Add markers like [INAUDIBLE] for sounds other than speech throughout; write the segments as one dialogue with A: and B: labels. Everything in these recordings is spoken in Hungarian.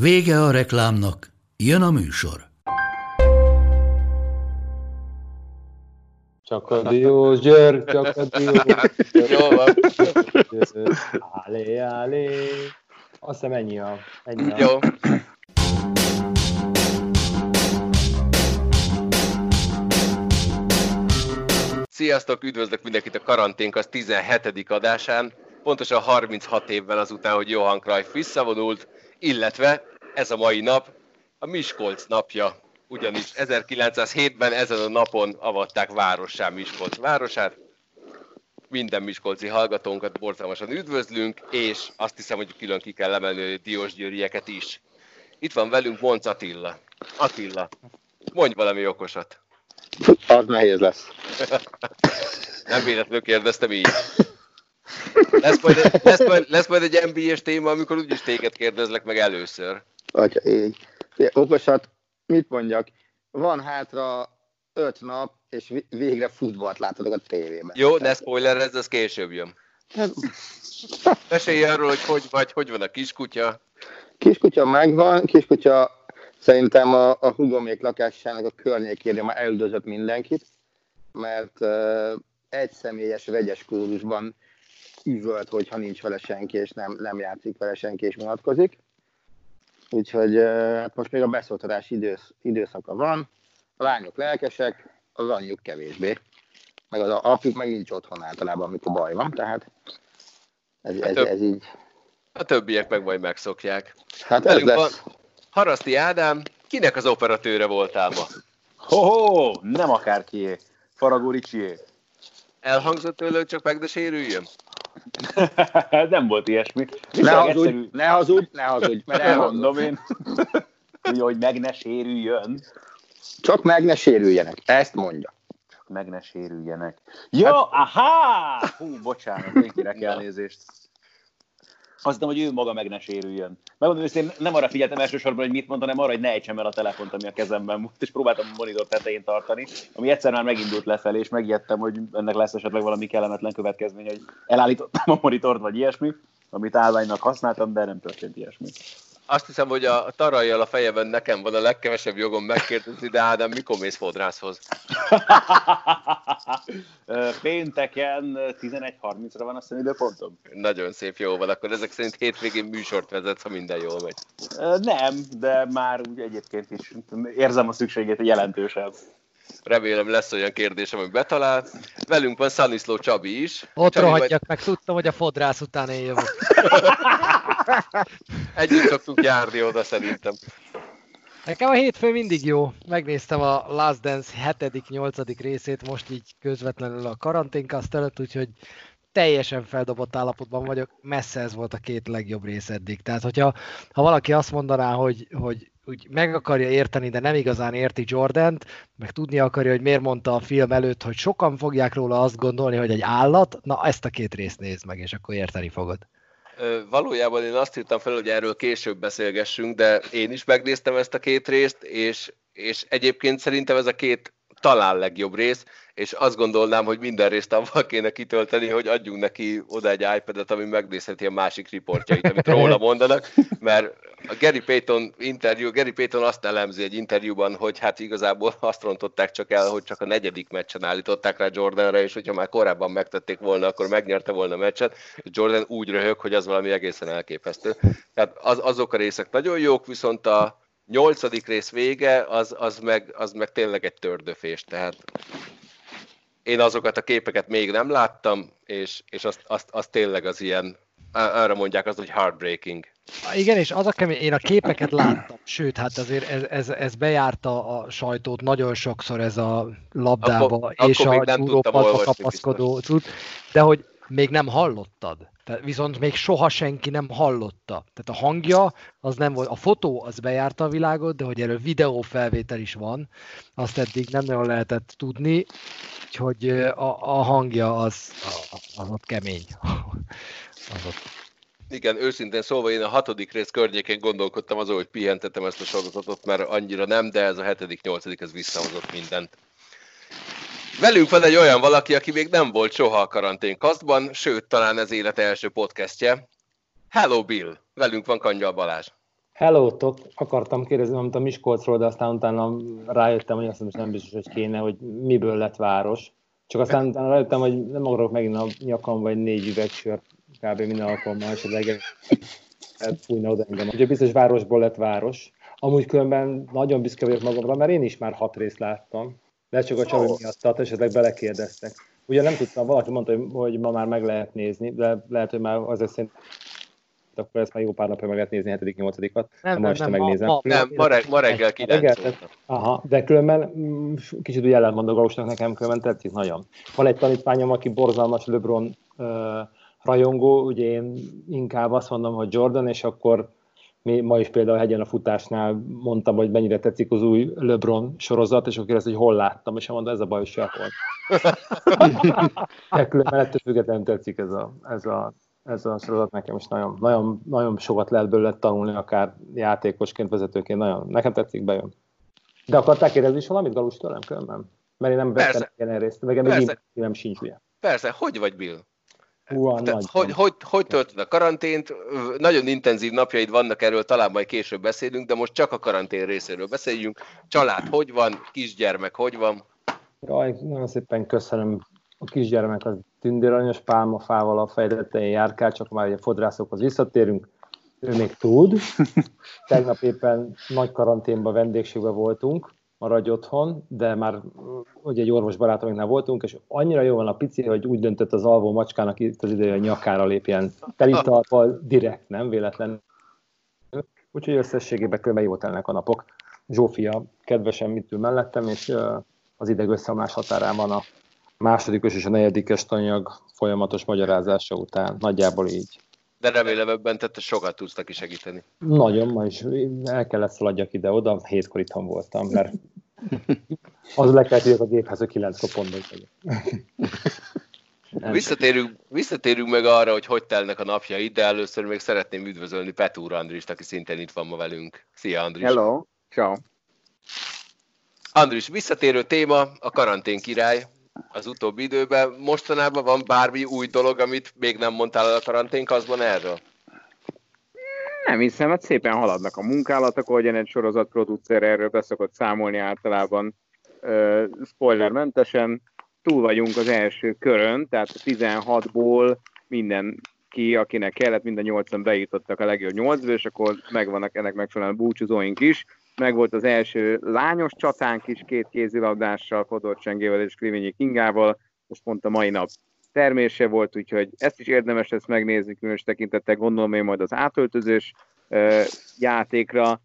A: Vége a reklámnak, jön a műsor.
B: Csak a diós, György, csak a diós.
C: Jó van.
B: Állé, állé. Azt hiszem ennyi a... Ennyi a...
C: Jó. Sziasztok, üdvözlök mindenkit a karanténk az 17. adásán, pontosan 36 évvel azután, hogy Johan Cruyff visszavonult, illetve ez a mai nap a Miskolc napja, ugyanis 1907-ben ezen a napon avatták várossá Miskolc városát. Minden miskolci hallgatónkat borzalmasan üdvözlünk, és azt hiszem, hogy külön ki kell emelni a Diós győrieket is. Itt van velünk Monc Attila. Attila, mondj valami okosat.
D: Az nehéz lesz. [LAUGHS]
C: Nem véletlenül kérdeztem így. Lesz majd, egy, lesz, majd, lesz majd egy NBA-s téma, amikor úgyis téged kérdezlek meg először.
D: Atya, így. Okosat, mit mondjak? Van hátra öt nap, és végre futballt látodok a tévében.
C: Jó, ne spoilerezz, ez később jön. Mesélj arról, hogy hogy vagy, hogy van a kiskutya.
D: Kiskutya megvan, kiskutya szerintem a, a hugomék lakásának a környékére már elüldözött mindenkit, mert uh, egy személyes vegyes kórusban üvölt, hogyha nincs vele senki, és nem, nem játszik vele senki, és vonatkozik. Úgyhogy hát most még a beszótadás idősz, időszaka van, a lányok lelkesek, az anyjuk kevésbé. Meg az apjuk meg nincs otthon általában, amikor baj van, tehát ez, ez, ez így.
C: A többiek meg majd megszokják.
D: Hát ez
C: Velünk van
D: lesz.
C: Haraszti Ádám, kinek az operatőre voltál ma?
E: Ho-ho, nem akárkié. Faragó Ricsié.
C: Elhangzott tőle, hogy csak meg ne sérüljön? [LAUGHS]
E: nem volt ilyesmi.
D: Ne hazudj,
E: egyszerű.
D: ne hazudj, ne hazudj, mert elmondom.
E: Én. Hogy meg ne sérüljön.
D: Csak meg ne sérüljenek, ezt mondja.
E: Meg ne sérüljenek. Ja, aha! Hú, bocsánat, én kérek elnézést. Azt hittem, hogy ő maga meg ne sérüljön. Megmondom őszintén, nem arra figyeltem elsősorban, hogy mit mond, hanem arra, hogy ne ejtsem el a telefont, ami a kezemben volt, és próbáltam a monitor tetején tartani, ami egyszer már megindult lefelé, és megijedtem, hogy ennek lesz esetleg valami kellemetlen következmény, hogy elállítottam a monitort, vagy ilyesmi, amit állványnak használtam, de nem történt ilyesmi.
C: Azt hiszem, hogy a tarajjal a fejeben nekem van a legkevesebb jogom megkérdezni, de Ádám, mikor mész fodrászhoz?
E: Pénteken 11.30-ra van hiszem időpontom.
C: Nagyon szép, jó van. Akkor ezek szerint hétvégén műsort vezetsz, ha minden jól megy.
E: Nem, de már úgy egyébként is érzem a szükségét egy jelentősebb.
C: Remélem lesz olyan kérdésem, hogy betalál. Velünk van Szaniszló Csabi is.
F: Ott
C: Csabi,
F: rohadjak meg, tudtam, hogy a fodrász után én jövök. [LAUGHS]
C: Együtt szoktunk járni oda szerintem.
F: Nekem a hétfő mindig jó. Megnéztem a Last Dance 7.-8. részét most így közvetlenül a karanténkaszt előtt, úgyhogy teljesen feldobott állapotban vagyok. Messze ez volt a két legjobb rész eddig. Tehát, hogyha ha valaki azt mondaná, hogy, hogy úgy meg akarja érteni, de nem igazán érti Jordant, meg tudni akarja, hogy miért mondta a film előtt, hogy sokan fogják róla azt gondolni, hogy egy állat, na ezt a két részt nézd meg, és akkor érteni fogod.
C: Valójában én azt írtam fel, hogy erről később beszélgessünk, de én is megnéztem ezt a két részt, és, és egyébként szerintem ez a két talán legjobb rész, és azt gondolnám, hogy minden részt avval kéne kitölteni, hogy adjunk neki oda egy iPad-et, ami megnézheti a másik riportjait, amit róla mondanak, mert a Gary Payton interjú, Gary Payton azt elemzi egy interjúban, hogy hát igazából azt rontották csak el, hogy csak a negyedik meccsen állították rá Jordanra, és hogyha már korábban megtették volna, akkor megnyerte volna a meccset. Jordan úgy röhög, hogy az valami egészen elképesztő. Tehát az, azok a részek nagyon jók, viszont a nyolcadik rész vége, az, az, meg, az meg tényleg egy tördöfés, tehát én azokat a képeket még nem láttam, és, és azt, azt, azt tényleg az ilyen, arra mondják azt, hogy heartbreaking.
F: Igen, és az a kemény, én a képeket láttam, sőt, hát azért ez, ez, ez bejárta a sajtót nagyon sokszor ez a labdába,
C: Akkor-
F: és
C: akkor
F: a
C: nem
F: kapaszkodó cucc, de hogy még nem hallottad. Tehát viszont még soha senki nem hallotta. Tehát a hangja az nem volt, a fotó az bejárta a világot, de hogy erről videófelvétel is van, azt eddig nem nagyon lehetett tudni, úgyhogy a, a hangja az, az ott kemény. [LAUGHS]
C: Az ott. Igen, őszintén szólva én a hatodik rész környékén gondolkodtam azon, hogy pihentetem ezt a sorozatot, mert annyira nem, de ez a hetedik, nyolcadik, ez visszahozott mindent. Velünk van egy olyan valaki, aki még nem volt soha a karanténkasztban, sőt, talán ez élet első podcastje. Hello Bill! Velünk van Kangyal Balázs.
B: Hello, tok. Akartam kérdezni, amit a Miskolcról, de aztán utána rájöttem, hogy azt most nem biztos, hogy kéne, hogy miből lett város. Csak aztán utána rájöttem, hogy nem akarok megint a nyakam vagy négy üvegsör kb. minden alkalommal esetleg fújna oda engem. Ugye biztos városból lett város. Amúgy különben nagyon büszke vagyok magamra, mert én is már hat részt láttam. De csak a Csabi oh. miatt, esetleg belekérdeztek. Ugye nem tudtam, valaki mondta, hogy ma már meg lehet nézni, de lehet, hogy már azért szerint akkor ezt már jó pár napja meg lehet nézni, 7 8 at
F: nem, ma este megnézem.
C: Ma, nem, ma, reg, ma reggel 9
B: Aha, de különben mm, kicsit úgy ellentmondó Gausnak nekem különben tetszik nagyon. Van egy tanítványom, aki borzalmas LeBron uh, rajongó, ugye én inkább azt mondom, hogy Jordan, és akkor mi ma is például hegyen a futásnál mondtam, hogy mennyire tetszik az új LeBron sorozat, és akkor kérdezte, hogy hol láttam, és mondta, ez a baj, hogy sehol. Különben [LAUGHS] ettől függetlenül tetszik ez a, ez a, ez a sorozat nekem is nagyon, nagyon, nagyon sokat lehet belőle tanulni, akár játékosként, vezetőként, nagyon, nekem tetszik, bejön. De akarták kérdezni is valamit Galus tőlem különben? Mert én nem vettem ilyen részt, meg még nem sincs ugye.
C: Persze, hogy vagy Bill? Te, hogy, hogy, hogy töltöd a karantént? Nagyon intenzív napjaid vannak, erről talán majd később beszélünk, de most csak a karantén részéről beszéljünk. Család hogy van? Kisgyermek hogy van?
B: Jaj, nagyon szépen köszönöm. A kisgyermek az tündéranyos pálmafával a fejletején járkál, csak már a fodrászokhoz visszatérünk. Ő még tud. [LAUGHS] Tegnap éppen nagy karanténban vendégségben voltunk, maradj otthon, de már ugye egy orvos barátomnál voltunk, és annyira jó van a pici, hogy úgy döntött az alvó macskának itt az ideje, hogy nyakára lépjen telitalpal direkt, nem véletlen. Úgyhogy összességében kb. jó telnek a napok. Zsófia kedvesen mit ül mellettem, és az ideg összeomlás határában a másodikos és a negyedikes tanyag folyamatos magyarázása után. Nagyjából így.
C: De remélem ebben tette sokat tudsz neki segíteni.
B: Nagyon, ma is el kellett szaladjak ide-oda, hétkor itthon voltam, mert az le kell a géphez, hogy kilenckor pontban
C: Visszatérünk, visszatérünk meg arra, hogy hogy telnek a napjai, de először még szeretném üdvözölni Petúr Andrist, aki szintén itt van ma velünk. Szia Andris!
G: Hello! Ciao!
C: Andris, visszatérő téma a karantén király az utóbbi időben. Mostanában van bármi új dolog, amit még nem mondtál a karanténkazban erről?
G: Nem hiszem, hát szépen haladnak a munkálatok, ahogyan egy sorozat producer erről beszokott számolni általában spoilermentesen. Túl vagyunk az első körön, tehát a 16-ból minden ki, akinek kellett, mind a nyolcan bejutottak a legjobb nyolcba, és akkor megvannak ennek megfelelően búcsúzóink is meg volt az első lányos csatánk is, két kézilabdással, Fodor Csengével és Krivinyi Kingával, most pont a mai nap termése volt, úgyhogy ezt is érdemes ezt megnézni, különös tekintettel gondolom én majd az átöltözős uh, játékra.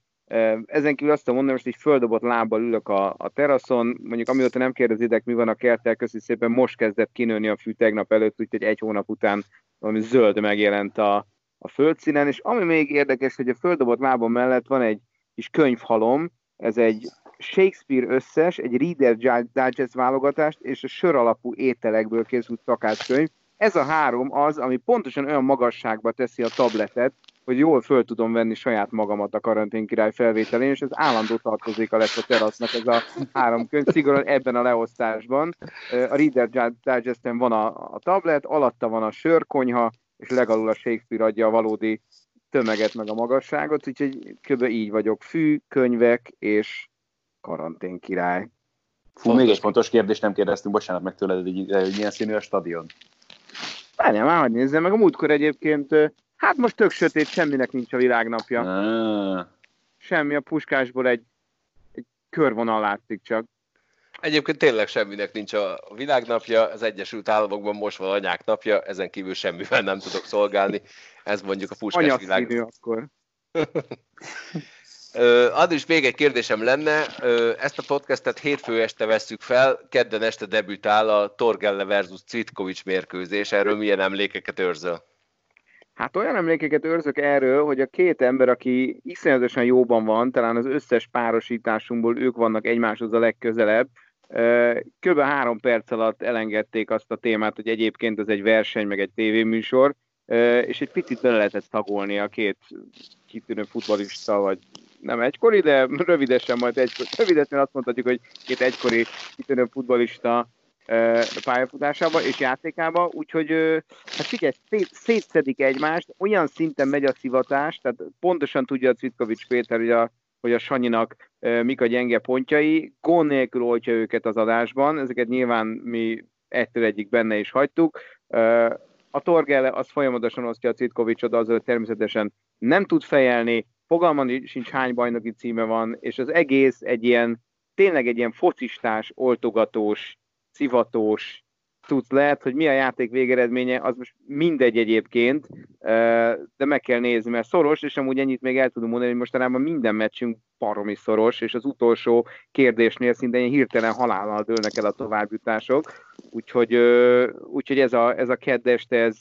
G: Ezen kívül azt mondom, most egy földobott lábbal ülök a, a teraszon, mondjuk amióta nem kérdezitek, mi van a kerttel, köszi szépen, most kezdett kinőni a fű tegnap előtt, úgyhogy egy hónap után valami zöld megjelent a, a földszínen, és ami még érdekes, hogy a földobott lábam mellett van egy kis könyvhalom, ez egy Shakespeare összes, egy Reader Digest válogatást és a sör alapú ételekből készült szakácskönyv. Ez a három az, ami pontosan olyan magasságba teszi a tabletet, hogy jól föl tudom venni saját magamat a karantén király felvételén, és ez állandó tartozik a lesz a terasznak ez a három könyv, szigorúan ebben a leosztásban. A Reader Digest-en van a, a tablet, alatta van a sörkonyha, és legalul a Shakespeare adja a valódi tömeget, meg a magasságot, úgyhogy kb. így vagyok. Fű, könyvek és karantén király.
E: Fú, még egy fontos kérdést nem kérdeztünk, bocsánat meg tőled, hogy milyen színű a stadion.
G: Várjál már, hogy nézzem meg. A múltkor egyébként, hát most tök sötét, semminek nincs a világnapja. Ah. Semmi, a puskásból egy, egy körvonal látszik csak.
C: Egyébként tényleg semminek nincs a világnapja, az Egyesült Államokban most van anyák napja, ezen kívül semmivel nem tudok szolgálni. Ez mondjuk a puskás világ.
G: akkor. [LAUGHS]
C: Ad is még egy kérdésem lenne, ezt a podcastet hétfő este vesszük fel, kedden este debütál a Torgelle versus Cvitkovics mérkőzés, erről milyen emlékeket őrzöl?
G: Hát olyan emlékeket őrzök erről, hogy a két ember, aki iszonyatosan jóban van, talán az összes párosításunkból ők vannak egymáshoz a legközelebb, kb. három perc alatt elengedték azt a témát, hogy egyébként ez egy verseny, meg egy tévéműsor, és egy picit bele lehetett tagolni a két kitűnő futbalista, vagy nem egykori, de rövidesen majd egy, rövidesen azt mondhatjuk, hogy két egykori kitűnő futbalista pályafutásába és játékába, úgyhogy hát figyelj, szét, szétszedik egymást, olyan szinten megy a szivatás, tehát pontosan tudja a Cvitkovics Péter, hogy a, hogy a Sanyinak mik a gyenge pontjai, gond nélkül oltja őket az adásban, ezeket nyilván mi egytől egyik benne is hagytuk. A Torgele az folyamatosan osztja a Cvitkovicsot, azzal természetesen nem tud fejelni, fogalman sincs hány bajnoki címe van, és az egész egy ilyen, tényleg egy ilyen focistás, oltogatós, szivatós tudsz lehet, hogy mi a játék végeredménye, az most mindegy egyébként, de meg kell nézni, mert szoros, és amúgy ennyit még el tudom mondani, hogy mostanában minden meccsünk paromi szoros, és az utolsó kérdésnél szinte ilyen hirtelen halállal dőlnek el a továbbjutások, úgyhogy, úgyhogy ez a, ez a keddest, ez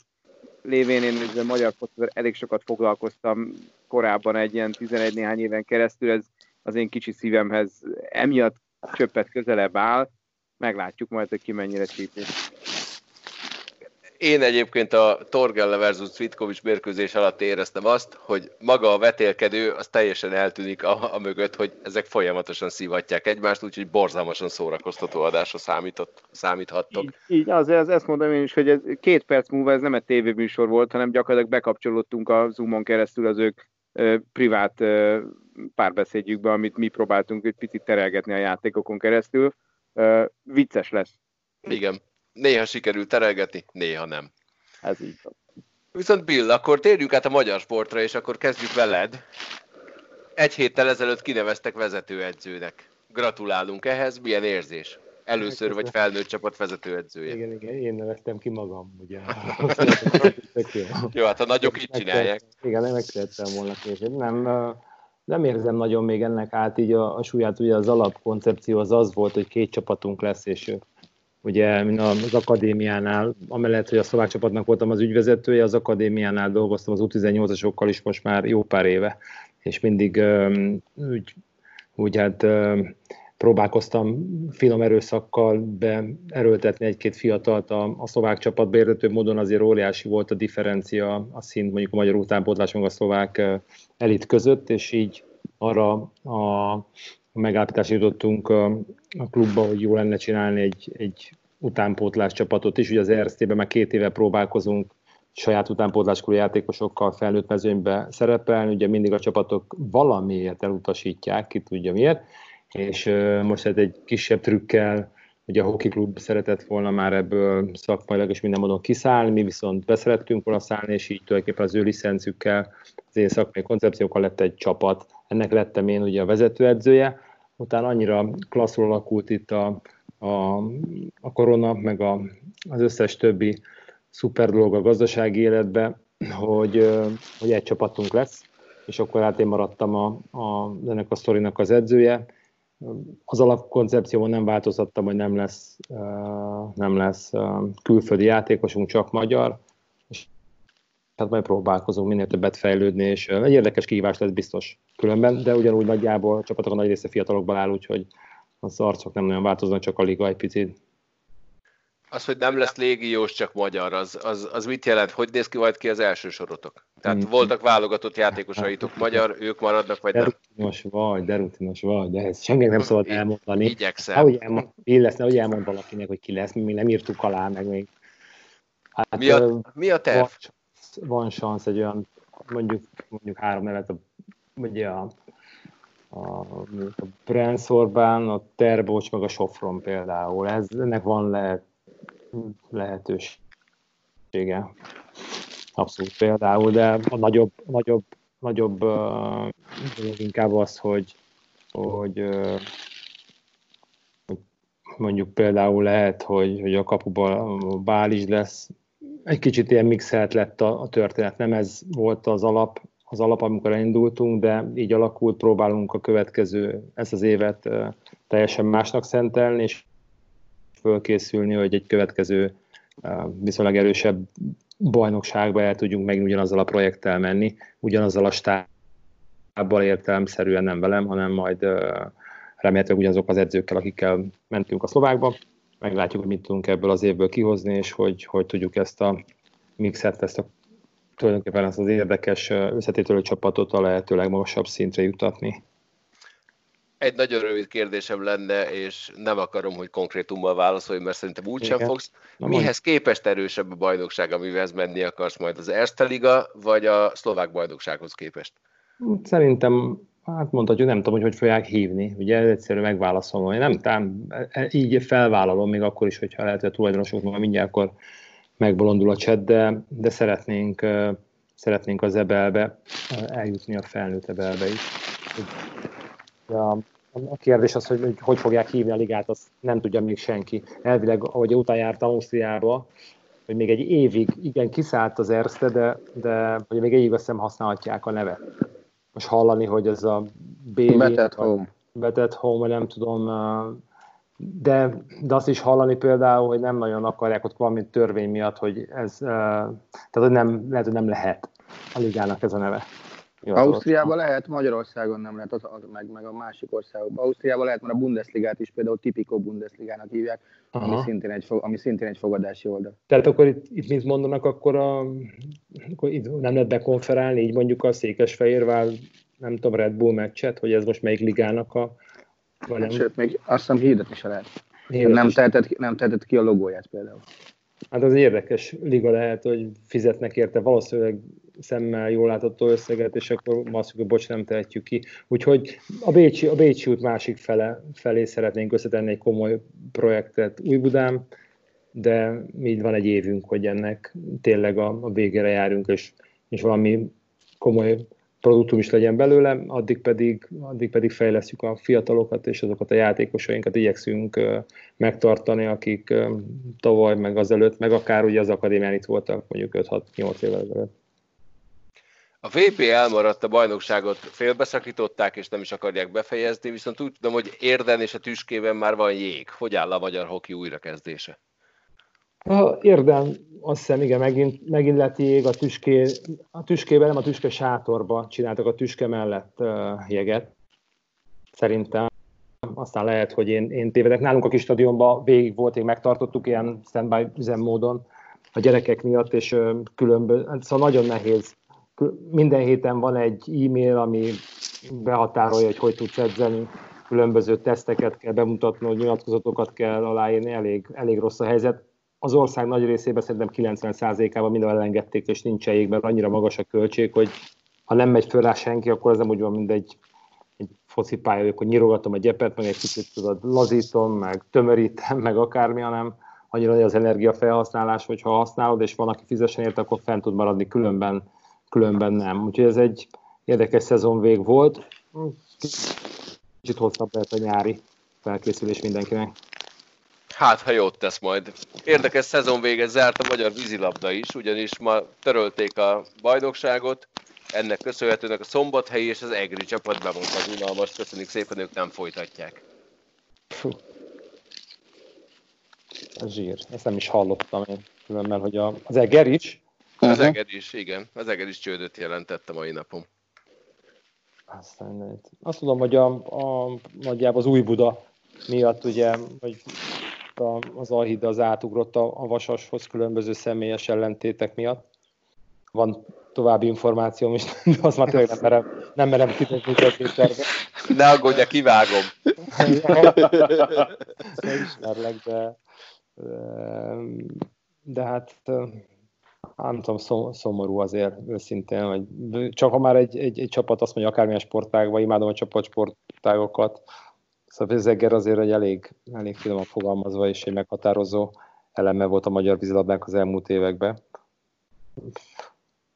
G: lévén én a magyar focival elég sokat foglalkoztam korábban egy ilyen 11 néhány éven keresztül, ez az én kicsi szívemhez emiatt csöppet közelebb áll, meglátjuk majd, hogy ki mennyire csípés.
C: Én egyébként a Torgelle versus Cvitkovics mérkőzés alatt éreztem azt, hogy maga a vetélkedő az teljesen eltűnik a, a mögött, hogy ezek folyamatosan szívatják egymást, úgyhogy borzalmasan szórakoztató adásra számított, számíthattok.
G: Így, így az, az, ezt mondom én is, hogy ez két perc múlva ez nem egy tévéműsor volt, hanem gyakorlatilag bekapcsolódtunk a Zoomon keresztül az ők ö, privát ö, párbeszédjükbe, amit mi próbáltunk egy picit terelgetni a játékokon keresztül. Ö, vicces lesz.
C: Igen. Néha sikerül terelgetni, néha nem.
G: Ez így van.
C: Viszont Bill, akkor térjünk át a magyar sportra, és akkor kezdjük veled. Egy héttel ezelőtt kineveztek vezetőedzőnek. Gratulálunk ehhez, milyen érzés? Először vagy felnőtt csapat vezetőedzője.
B: Igen, igen, én neveztem ki magam, ugye.
C: jó. [LAUGHS] jó, hát a nagyok így csinálják.
B: Igen, nem megszerettem volna később. Nem, nem érzem nagyon még ennek át így a, a súlyát, ugye az alapkoncepció az az volt, hogy két csapatunk lesz, és ugye az akadémiánál, amellett, hogy a szlovák csapatnak voltam az ügyvezetője, az akadémiánál dolgoztam az U18-asokkal is most már jó pár éve, és mindig úgy, úgy hát próbálkoztam finom erőszakkal beerőltetni egy-két fiatalt a, a szlovák csapatba, értető módon azért óriási volt a differencia a szint mondjuk a magyar utánpótlás a szlovák elit között, és így arra a megállapításra jutottunk a, a klubba, hogy jó lenne csinálni egy, egy utánpótlás csapatot is. Ugye az ERSZT-ben már két éve próbálkozunk saját utánpótláskorú játékosokkal felnőtt mezőnybe szerepelni, ugye mindig a csapatok valamiért elutasítják, ki tudja miért, és most hát egy kisebb trükkel, ugye a hockey klub szeretett volna már ebből szakmailag és minden módon kiszállni, mi viszont beszerettünk volna szállni, és így tulajdonképpen az ő licencükkel, az én szakmai koncepciókkal lett egy csapat, ennek lettem én ugye a vezetőedzője, utána annyira klasszul alakult itt a, a, a korona, meg a, az összes többi szuper dolog a gazdasági életbe, hogy, hogy egy csapatunk lesz, és akkor hát én maradtam a, a, ennek a sztorinak az edzője. Az alapkoncepcióban nem változtattam, hogy nem lesz, nem lesz külföldi játékosunk, csak magyar, tehát majd próbálkozunk minél többet fejlődni, és egy érdekes kihívás lesz biztos különben, de ugyanúgy nagyjából a csapatok a nagy része fiatalokban áll, úgyhogy az arcok nem nagyon változnak, csak a liga egy picit.
C: Az, hogy nem lesz légiós, csak magyar, az, az, az mit jelent? Hogy néz ki majd ki az első sorotok? Tehát voltak válogatott játékosaitok magyar, ők maradnak, vagy
B: de nem? Rutinos vagy, de rutinos vagy, de ezt senkinek nem szabad elmondani.
C: Igyekszem.
B: Ahogy elmond, lesz, nehogy elmond valakinek, hogy ki lesz, mi nem írtuk alá, meg még.
C: Hát, mi, a, mi a terv?
B: van szansz egy olyan, mondjuk, mondjuk három nevet, a, ugye a, a, a Brens Orbán, a Terbocs, meg a Sofron például. Ez, ennek van lehet, lehetősége. Abszolút például, de a nagyobb, nagyobb, nagyobb uh, inkább az, hogy, hogy, uh, mondjuk például lehet, hogy, hogy a kapuban Bál is lesz, egy kicsit ilyen mixelt lett a, a történet, nem ez volt az alap, az alap, amikor elindultunk, de így alakult, próbálunk a következő, ezt az évet teljesen másnak szentelni, és fölkészülni, hogy egy következő viszonylag erősebb bajnokságba el tudjunk megint ugyanazzal a projekttel menni, ugyanazzal a stábbal értelemszerűen nem velem, hanem majd remélhetőleg ugyanazok az edzőkkel, akikkel mentünk a Szlovákba. Meglátjuk, hogy mit tudunk ebből az évből kihozni, és hogy, hogy tudjuk ezt a mixet, ezt a tulajdonképpen ezt az érdekes összetételő csapatot a lehető legmagasabb szintre jutatni.
C: Egy nagyon rövid kérdésem lenne, és nem akarom, hogy konkrétummal válaszolj, mert szerintem úgysem fogsz. Na, Mihez mondj. képest erősebb a bajnokság, amivel menni akarsz majd az Erste Liga, vagy a szlovák bajnoksághoz képest?
B: Szerintem, hát mondhatjuk, nem tudom, hogy hogy fogják hívni. Ugye egyszerű megválaszolom, hogy nem, tám, e, így felvállalom, még akkor is, hogyha lehet, hogy a tulajdonosok ma mindjárt akkor megbolondul a cset, de, de szeretnénk, szeretnénk az ebelbe eljutni a felnőtt ebelbe is. A, a kérdés az, hogy, hogy hogy fogják hívni a ligát, azt nem tudja még senki. Elvileg, ahogy után jártam Ausztriába, hogy még egy évig, igen, kiszállt az Erste, de, de hogy még egy évig azt hiszem használhatják a nevet. Most hallani, hogy ez a
D: BB... Betet Home.
B: Betet Home, nem tudom, de, de azt is hallani például, hogy nem nagyon akarják ott valami törvény miatt, hogy ez, tehát hogy nem, lehet, hogy nem lehet a ligának ez a neve.
D: Ausztriában lehet, Magyarországon nem lehet, az, az meg, meg a másik országokban. Ausztriában lehet, mert a Bundesligát is például tipikó Bundesligának hívják, ami szintén, egy, ami szintén egy fogadási oldal.
B: Tehát akkor itt, itt mit mondanak, akkor, a, akkor itt nem lehet bekonferálni, így mondjuk a Székesfehérvár, nem tudom, Red Bull meccset, hogy ez most melyik ligának a...
D: Vagy nem? Sőt, még azt hiszem hirdetni se lehet. nem, teheted, nem teheted ki a logóját például.
B: Hát az érdekes liga lehet, hogy fizetnek érte valószínűleg szemmel jól látható összeget, és akkor azt hogy bocs, nem tehetjük ki. Úgyhogy a Bécsi, a Bécsi út másik fele, felé szeretnénk összetenni egy komoly projektet Újbudán, de így van egy évünk, hogy ennek tényleg a, a végére járunk, és, és valami komoly produktum is legyen belőle, addig pedig, addig pedig fejlesztjük a fiatalokat és azokat a játékosainkat igyekszünk megtartani, akik tavaly, meg azelőtt, meg akár ugye az akadémián itt voltak mondjuk 5-6-8 évvel ezelőtt.
C: A VP elmaradt, a bajnokságot félbeszakították, és nem is akarják befejezni, viszont úgy tudom, hogy Érden és a Tüskében már van jég. Hogy áll a magyar hoki újrakezdése?
B: A Érden azt hiszem, igen, megint, megint lett jég a, tüské, a tüskében, nem a tüske sátorba csináltak a tüske mellett uh, jeget. Szerintem. Aztán lehet, hogy én, én tévedek. Nálunk a kis stadionban végig volt, én megtartottuk ilyen standby üzemmódon a gyerekek miatt, és uh, különböző, szóval nagyon nehéz minden héten van egy e-mail, ami behatárolja, hogy hogy tudsz edzeni, különböző teszteket kell bemutatni, nyilatkozatokat kell aláírni, elég, elég rossz a helyzet. Az ország nagy részében szerintem 90%-ában minden elengedték, és nincs elég, mert annyira magas a költség, hogy ha nem megy föl rá senki, akkor ez nem úgy van, mint egy, egy focipálya, hogy akkor nyirogatom a gyepet, meg egy kicsit tudod, lazítom, meg tömörítem, meg akármi, hanem annyira nagy az energiafelhasználás, hogy ha használod, és van, aki fizessen érte, akkor fent tud maradni, különben különben nem. Úgyhogy ez egy érdekes szezonvég volt. Kicsit hosszabb lehet a nyári felkészülés mindenkinek.
C: Hát, ha jót tesz majd. Érdekes szezonvéget zárt a magyar vízilabda is, ugyanis ma törölték a bajnokságot, ennek köszönhetőnek a szombathelyi és az egri csapat bemondta az unalmas, köszönjük szépen, ők nem folytatják. Fú.
B: Ez zsír, ezt nem is hallottam én, különben, hogy az Eger is,
C: az uh-huh. Eged is, igen. Az Eged is csődöt jelentett a mai napon.
B: Aztán azt tudom, hogy a, a, nagyjából az új Buda miatt ugye, hogy a, az Alhida az átugrott a, a Vasashoz különböző személyes ellentétek miatt. Van további információm is, [LAUGHS] de azt már tényleg nem merem, nem merem kidobni a
C: Ne aggódja, kivágom.
B: Ismerlek, de, de hát nem tudom, szomorú azért őszintén, hogy csak ha már egy, egy, egy csapat azt mondja, akármilyen sportágban, imádom a csapatsportágokat, szóval Zeger azért egy elég, elég finoman fogalmazva, és egy meghatározó eleme volt a magyar vízilabdának az elmúlt években.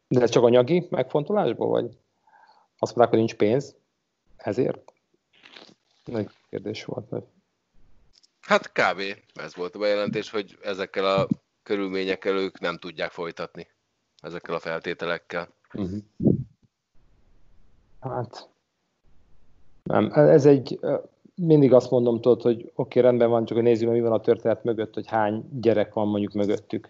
B: De ez csak anyagi megfontolásból, vagy azt mondták, hogy nincs pénz? Ezért? Nagy kérdés volt.
C: Hát kb. ez volt a bejelentés, hogy ezekkel a körülményekkel ők nem tudják folytatni ezekkel a feltételekkel. Uh-huh.
B: Hát nem, ez egy, mindig azt mondom, tudod, hogy oké, okay, rendben van, csak hogy nézzük, mi van a történet mögött, hogy hány gyerek van mondjuk mögöttük.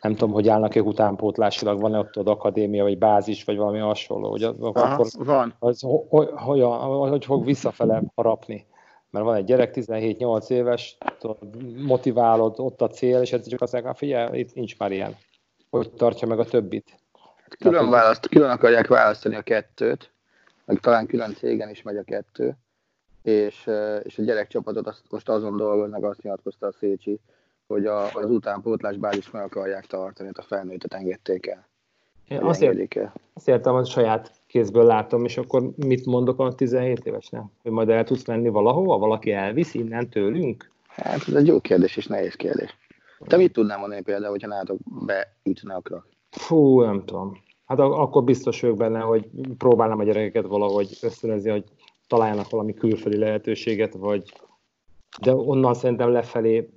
B: Nem tudom, hogy állnak-e utánpótlásilag, van-e ott az akadémia, vagy bázis, vagy valami hasonló. Hogy Aha,
D: akkor van.
B: Az, hogy, hogy, hogy fog visszafele harapni. Mert van egy gyerek, 17-8 éves, motiválod, ott a cél, és ez csak azt mondják, figyelj, itt nincs már ilyen. Hogy tartja meg a többit.
D: Külön, választ, külön akarják választani a kettőt, meg talán külön cégen is megy a kettő, és, és a gyerekcsapatot azt most azon dolgoznak, azt nyilatkozta a Szécsi, hogy a, az utánpótlás bázis meg akarják tartani, a felnőttet engedték el.
B: Én azért, el. azt értem, hogy saját kézből látom, és akkor mit mondok a 17 évesnek? Hogy majd el tudsz menni valahova, valaki elvisz innen tőlünk?
D: Hát ez egy jó kérdés és nehéz kérdés. Te mit tudnál mondani például, hogyha nálatok beütne a krak?
B: Fú, nem tudom. Hát akkor biztos vagyok benne, hogy próbálnám a gyerekeket valahogy ösztönözni, hogy találjanak valami külföldi lehetőséget, vagy de onnan szerintem lefelé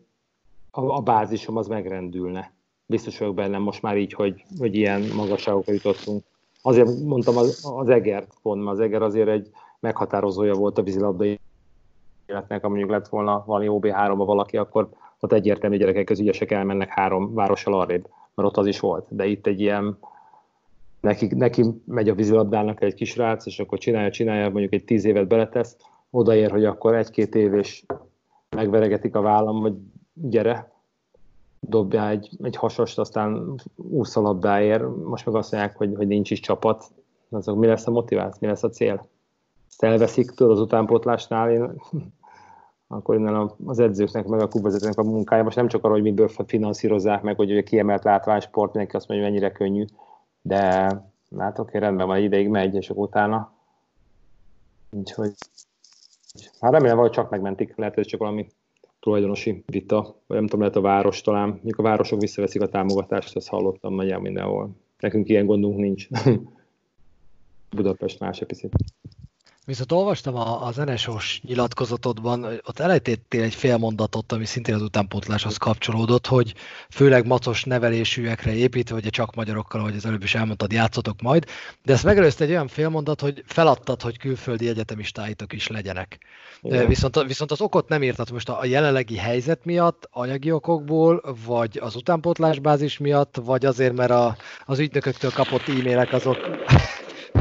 B: a, a bázisom az megrendülne. Biztos vagyok benne most már így, hogy, hogy ilyen magasságokra jutottunk. Azért mondtam az, az egert pont, mert az eger azért egy meghatározója volt a vízilabdai életnek, ha mondjuk lett volna valami OB3-ba valaki, akkor ott egyértelmű gyerekek az ügyesek elmennek három várossal arrébb, mert ott az is volt. De itt egy ilyen neki, neki megy a vízilabdának egy kis rác, és akkor csinálja, csinálja, mondjuk egy tíz évet beletesz, odaér, hogy akkor egy-két év, és megveregetik a vállam, hogy gyere, dobja egy, egy hasast, aztán úsz a labdáért, most meg azt mondják, hogy, hogy nincs is csapat, azok mi lesz a motiváció, mi lesz a cél? Ezt elveszik, tudod, az utánpótlásnál, én, [LAUGHS] akkor innen az edzőknek, meg a klubvezetőnek a munkája, most nem csak arra, hogy miből finanszírozzák meg, hogy kiemelt látványsport, mindenki azt mondja, hogy mennyire könnyű, de hát oké, rendben van, ideig megy, és akkor utána. Úgyhogy hát remélem, hogy csak megmentik, lehet, hogy csak valami tulajdonosi vita, vagy nem tudom, lehet a város talán, mikor a városok visszaveszik a támogatást, ezt hallottam nagyjából mindenhol. Nekünk ilyen gondunk nincs. [LAUGHS] Budapest más egy picit.
F: Viszont olvastam a, az NSO-s nyilatkozatodban, ott elejtettél egy fél mondatot, ami szintén az utánpótláshoz kapcsolódott, hogy főleg macos nevelésűekre építve, hogy csak magyarokkal, ahogy az előbb is elmondtad, játszotok majd, de ezt megelőzte egy olyan félmondat, hogy feladtad, hogy külföldi egyetemistáitok is legyenek. Viszont, viszont az okot nem írtad most a jelenlegi helyzet miatt, anyagi okokból, vagy az utánpótlásbázis miatt, vagy azért, mert a, az ügynököktől kapott e-mailek azok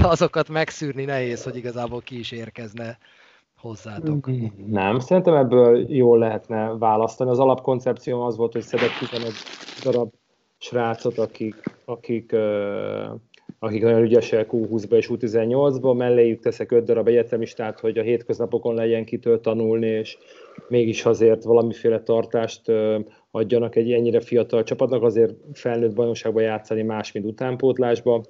F: azokat megszűrni nehéz, hogy igazából ki is érkezne hozzátok.
B: Nem, szerintem ebből jól lehetne választani. Az alapkoncepció az volt, hogy szedett 11 darab srácot, akik, akik, akik nagyon ügyesek U20-ba és U18-ba, melléjük teszek 5 darab egyetemistát, hogy a hétköznapokon legyen kitől tanulni, és mégis azért valamiféle tartást adjanak egy ennyire fiatal csapatnak, azért felnőtt bajnokságban játszani más, mint utánpótlásba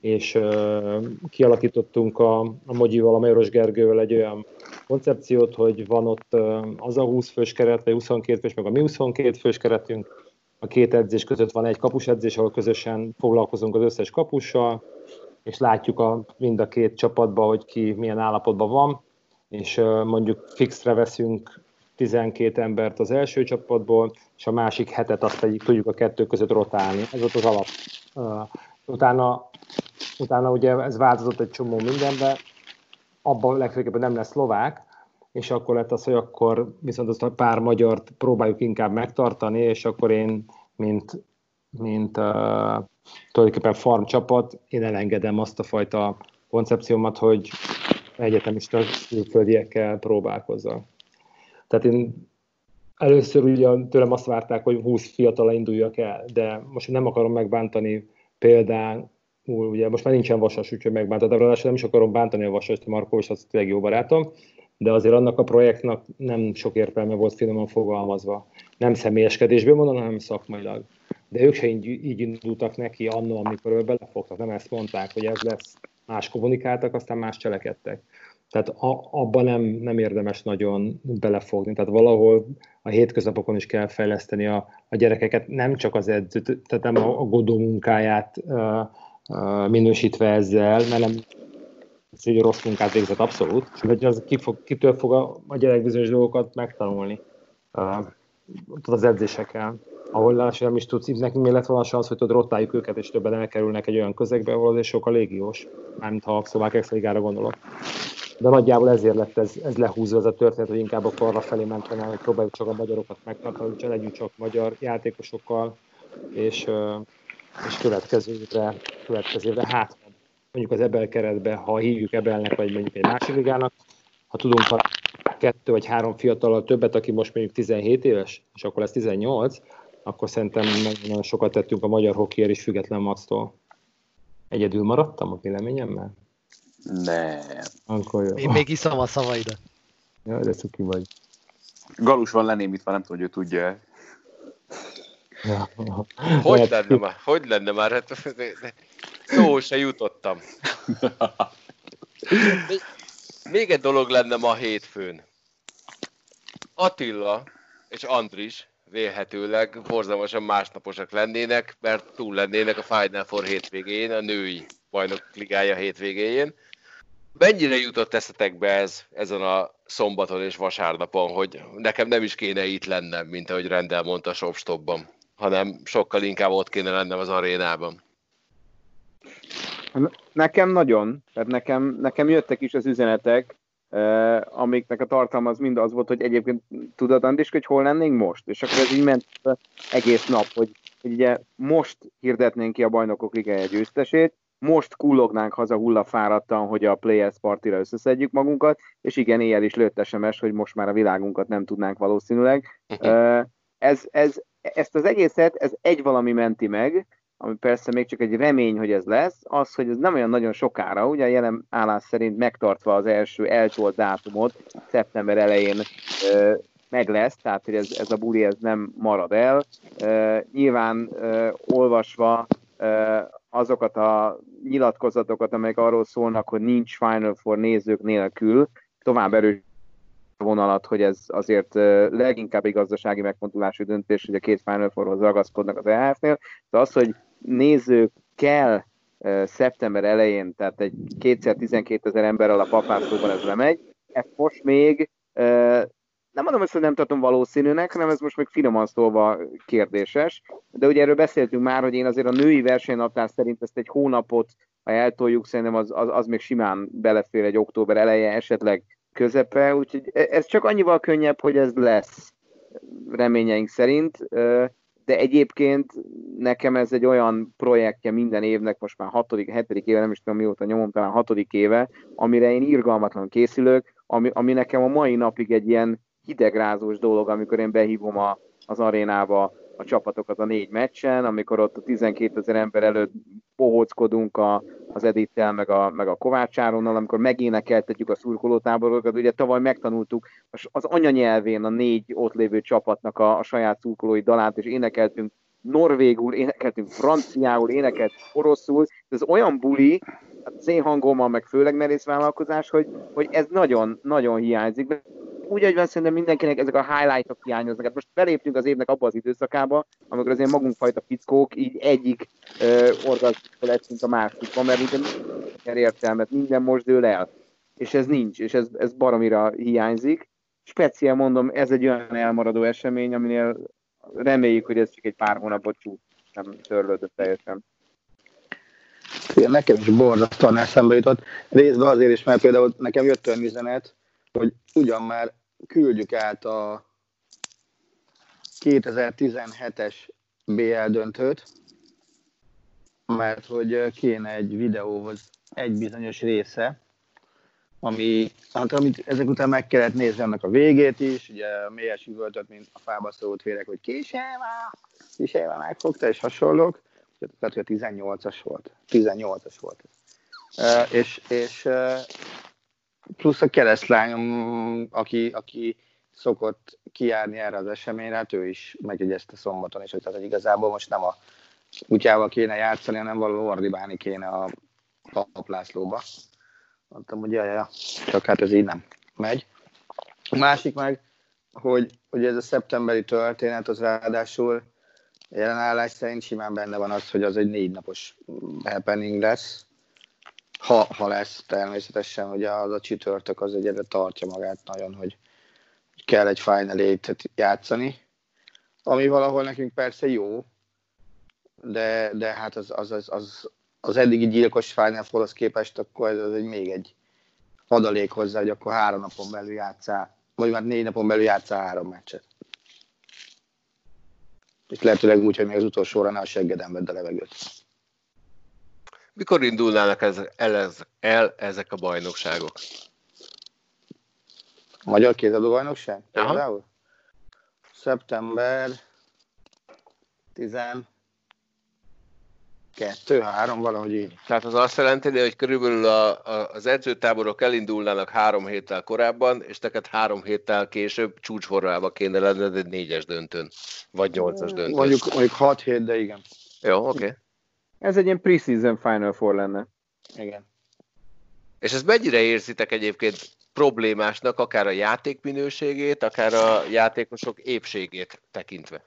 B: és uh, kialakítottunk a, a Mogyival, a Majoros Gergővel egy olyan koncepciót, hogy van ott uh, az a 20 fős keret, vagy 22 fős, meg a mi 22 fős keretünk. A két edzés között van egy kapus edzés, ahol közösen foglalkozunk az összes kapussal, és látjuk a, mind a két csapatban, hogy ki milyen állapotban van, és uh, mondjuk fixre veszünk 12 embert az első csapatból, és a másik hetet azt pedig tudjuk a kettő között rotálni. Ez ott az alap. Utána utána ugye ez változott egy csomó mindenbe, abban legfőképpen nem lesz szlovák, és akkor lett az, hogy akkor viszont azt a pár magyart próbáljuk inkább megtartani, és akkor én, mint, mint uh, tulajdonképpen farm csapat, én elengedem azt a fajta koncepciómat, hogy egyetemista külföldiekkel próbálkozzak. Tehát én először ugye tőlem azt várták, hogy 20 fiatal induljak el, de most nem akarom megbántani példán ugye most már nincsen vasas, úgyhogy megbántad, de nem is akarom bántani a vasast, Markó, és az tényleg jó barátom, de azért annak a projektnak nem sok értelme volt finoman fogalmazva. Nem személyeskedésből mondom, hanem szakmailag. De ők se így, így indultak neki annól, amikor ő belefogtak, nem ezt mondták, hogy ez lesz. Más kommunikáltak, aztán más cselekedtek. Tehát a, abban nem, nem érdemes nagyon belefogni. Tehát valahol a hétköznapokon is kell fejleszteni a, a gyerekeket, nem csak az edző, tehát nem a, a godó munkáját uh, minősítve ezzel, mert nem ez egy rossz munkát végzett abszolút, hogy az ki fog, kitől fog a, a gyerek bizonyos dolgokat megtanulni uh, az edzésekkel. Ahol nem is tudsz, nekünk mi lett volna a szansz, hogy tudod, rottáljuk őket, és többen elkerülnek egy olyan közegbe, ahol azért sokkal légiós, mármint ha a szlovák extraligára gondolok. De nagyjából ezért lett ez, ez lehúzva ez a történet, hogy inkább akkor arra felé mentene, hogy próbáljuk csak a magyarokat megtartani, hogy legyünk csak magyar játékosokkal, és, és következő évre, következő évre, hát mondjuk az Ebel keretbe, ha hívjuk Ebelnek, vagy mondjuk egy másik ligának, ha tudunk kettő vagy három fiatal többet, aki most mondjuk 17 éves, és akkor lesz 18, akkor szerintem nagyon sokat tettünk a magyar hokiért is független Maxtól. Egyedül maradtam a véleményemmel?
E: Nem.
B: Akkor jó.
F: Én még iszom a szavaidat.
B: Ja, de cuki vagy.
E: Galus van lenémítva, nem tudom, hogy ő tudja
B: Ja.
C: Hogy lenne már? Hogy lenne már? Hát, szó se jutottam. Még, [LAUGHS] még egy dolog lenne ma hétfőn. Attila és Andris vélhetőleg borzalmasan másnaposak lennének, mert túl lennének a Final Four hétvégén, a női bajnok ligája hétvégén. Mennyire jutott eszetekbe ez ezen a szombaton és vasárnapon, hogy nekem nem is kéne itt lennem, mint ahogy Rendel mondta Shopstopban, hanem sokkal inkább ott kéne lennem az arénában?
G: Nekem nagyon, tehát nekem, nekem jöttek is az üzenetek, amiknek a tartalma az mind az volt, hogy egyébként tudod, Andis, hogy hol lennénk most? És akkor ez így ment egész nap, hogy, hogy ugye most hirdetnénk ki a bajnokok ligája győztesét, most kullognánk haza hullafáradtan, hogy a Players Partira összeszedjük magunkat, és igen, éjjel is lőtt SMS, hogy most már a világunkat nem tudnánk valószínűleg. Uh, ez, ez, ezt az egészet, ez egy valami menti meg, ami persze még csak egy remény, hogy ez lesz, az, hogy ez nem olyan nagyon sokára, ugye a jelen állás szerint megtartva az első eltolt dátumot, szeptember elején ö, meg lesz, tehát hogy ez, ez a buli ez nem marad el. Ö, nyilván ö, olvasva ö, azokat a nyilatkozatokat, amelyek arról szólnak, hogy nincs Final Four nézők nélkül, tovább erős vonalat, hogy ez azért leginkább egy gazdasági megfontolású döntés, hogy a két Final Fourhoz ragaszkodnak az EHF-nél, de az, hogy néző kell szeptember elején, tehát egy kétszer 12 ezer emberrel a papászlóban ez lemegy, ezt most még nem mondom hogy nem tartom valószínűnek, hanem ez most még finoman szólva kérdéses. De ugye erről beszéltünk már, hogy én azért a női versenynaptár szerint ezt egy hónapot, ha eltoljuk, szerintem az, az, az még simán belefér egy október eleje, esetleg közepe, úgyhogy e, ez csak annyival könnyebb, hogy ez lesz reményeink szerint, de egyébként nekem ez egy olyan projektje minden évnek, most már hatodik, hetedik éve, nem is tudom mióta nyomom, talán hatodik éve, amire én irgalmatlan készülök, ami, ami nekem a mai napig egy ilyen hidegrázós dolog, amikor én behívom a, az arénába a csapatokat a négy meccsen, amikor ott a 12 ezer ember előtt bohóckodunk a, az Edittel, meg a, meg a Kovács Áronnal, amikor megénekeltetjük a szurkolótáborokat, ugye tavaly megtanultuk az anyanyelvén a négy ott lévő csapatnak a, a saját szurkolói dalát, és énekeltünk. Norvégul, énekeltünk franciául, énekelt oroszul, ez olyan buli, hát az én hangommal, meg főleg merész vállalkozás, hogy, hogy ez nagyon, nagyon hiányzik úgy, hogy van szerintem mindenkinek ezek a highlightok hiányoznak. Hát most beléptünk az évnek abba az időszakába, amikor az ilyen magunkfajta fickók így egyik uh, orgazmusból lettünk a másikba, mert minden értelmet, minden most dől el. És ez nincs, és ez, ez baromira hiányzik. Speciál mondom, ez egy olyan elmaradó esemény, aminél reméljük, hogy ez csak egy pár hónapot csúsz, nem törlődött teljesen.
D: Nekem is borzasztóan eszembe jutott. Részben azért is, mert például nekem jött olyan üzenet, hogy ugyan már küldjük át a 2017-es BL döntőt, mert hogy kéne egy videóhoz egy bizonyos része, ami, hát amit ezek után meg kellett nézni annak a végét is, ugye mélyes üvöltött, mint a fába szólt félek, hogy Kiséva, Kiséva megfogta, és hasonlók. Tehát, hogy a 18-as volt. 18-as volt. Uh, és, és uh, plusz a keresztlányom, aki, aki szokott kijárni erre az eseményre, hát ő is megjegyezte szombaton is, hogy, tehát, igazából most nem a kutyával kéne játszani, hanem való ordibálni kéne a paplászlóba. Mondtam, hogy jaj, jaj, csak hát ez így nem megy. A másik meg, hogy, hogy ez a szeptemberi történet, az ráadásul jelenállás szerint simán benne van az, hogy az egy négy napos happening lesz, ha, ha lesz természetesen, hogy az a csütörtök az egyre tartja magát nagyon, hogy kell egy Final eight játszani. ami valahol nekünk persze jó, de, de hát az, az, az, az, az eddigi gyilkos Final Four-hoz képest akkor ez egy még egy adalék hozzá, hogy akkor három napon belül játszál, vagy már négy napon belül játszál három meccset. És lehetőleg úgy, hogy még az utolsóra ne a seggeden vedd a levegőt.
C: Mikor indulnának ez, el, el ezek a bajnokságok?
D: Magyar Kézadó Bajnokság? Például? Szeptember 12, 3, valahogy így.
C: Tehát az azt jelenti, hogy körülbelül a, a, az edzőtáborok elindulnának három héttel korábban, és neked három héttel később csúcsforrába kéne lenned egy négyes döntőn, vagy nyolcas döntőn.
D: Mondjuk, mondjuk 6 hét, de igen.
C: Jó, oké. Okay.
G: Ez egy ilyen preseason Final Four lenne.
D: Igen.
C: És ezt mennyire érzitek egyébként problémásnak, akár a játék minőségét, akár a játékosok épségét tekintve?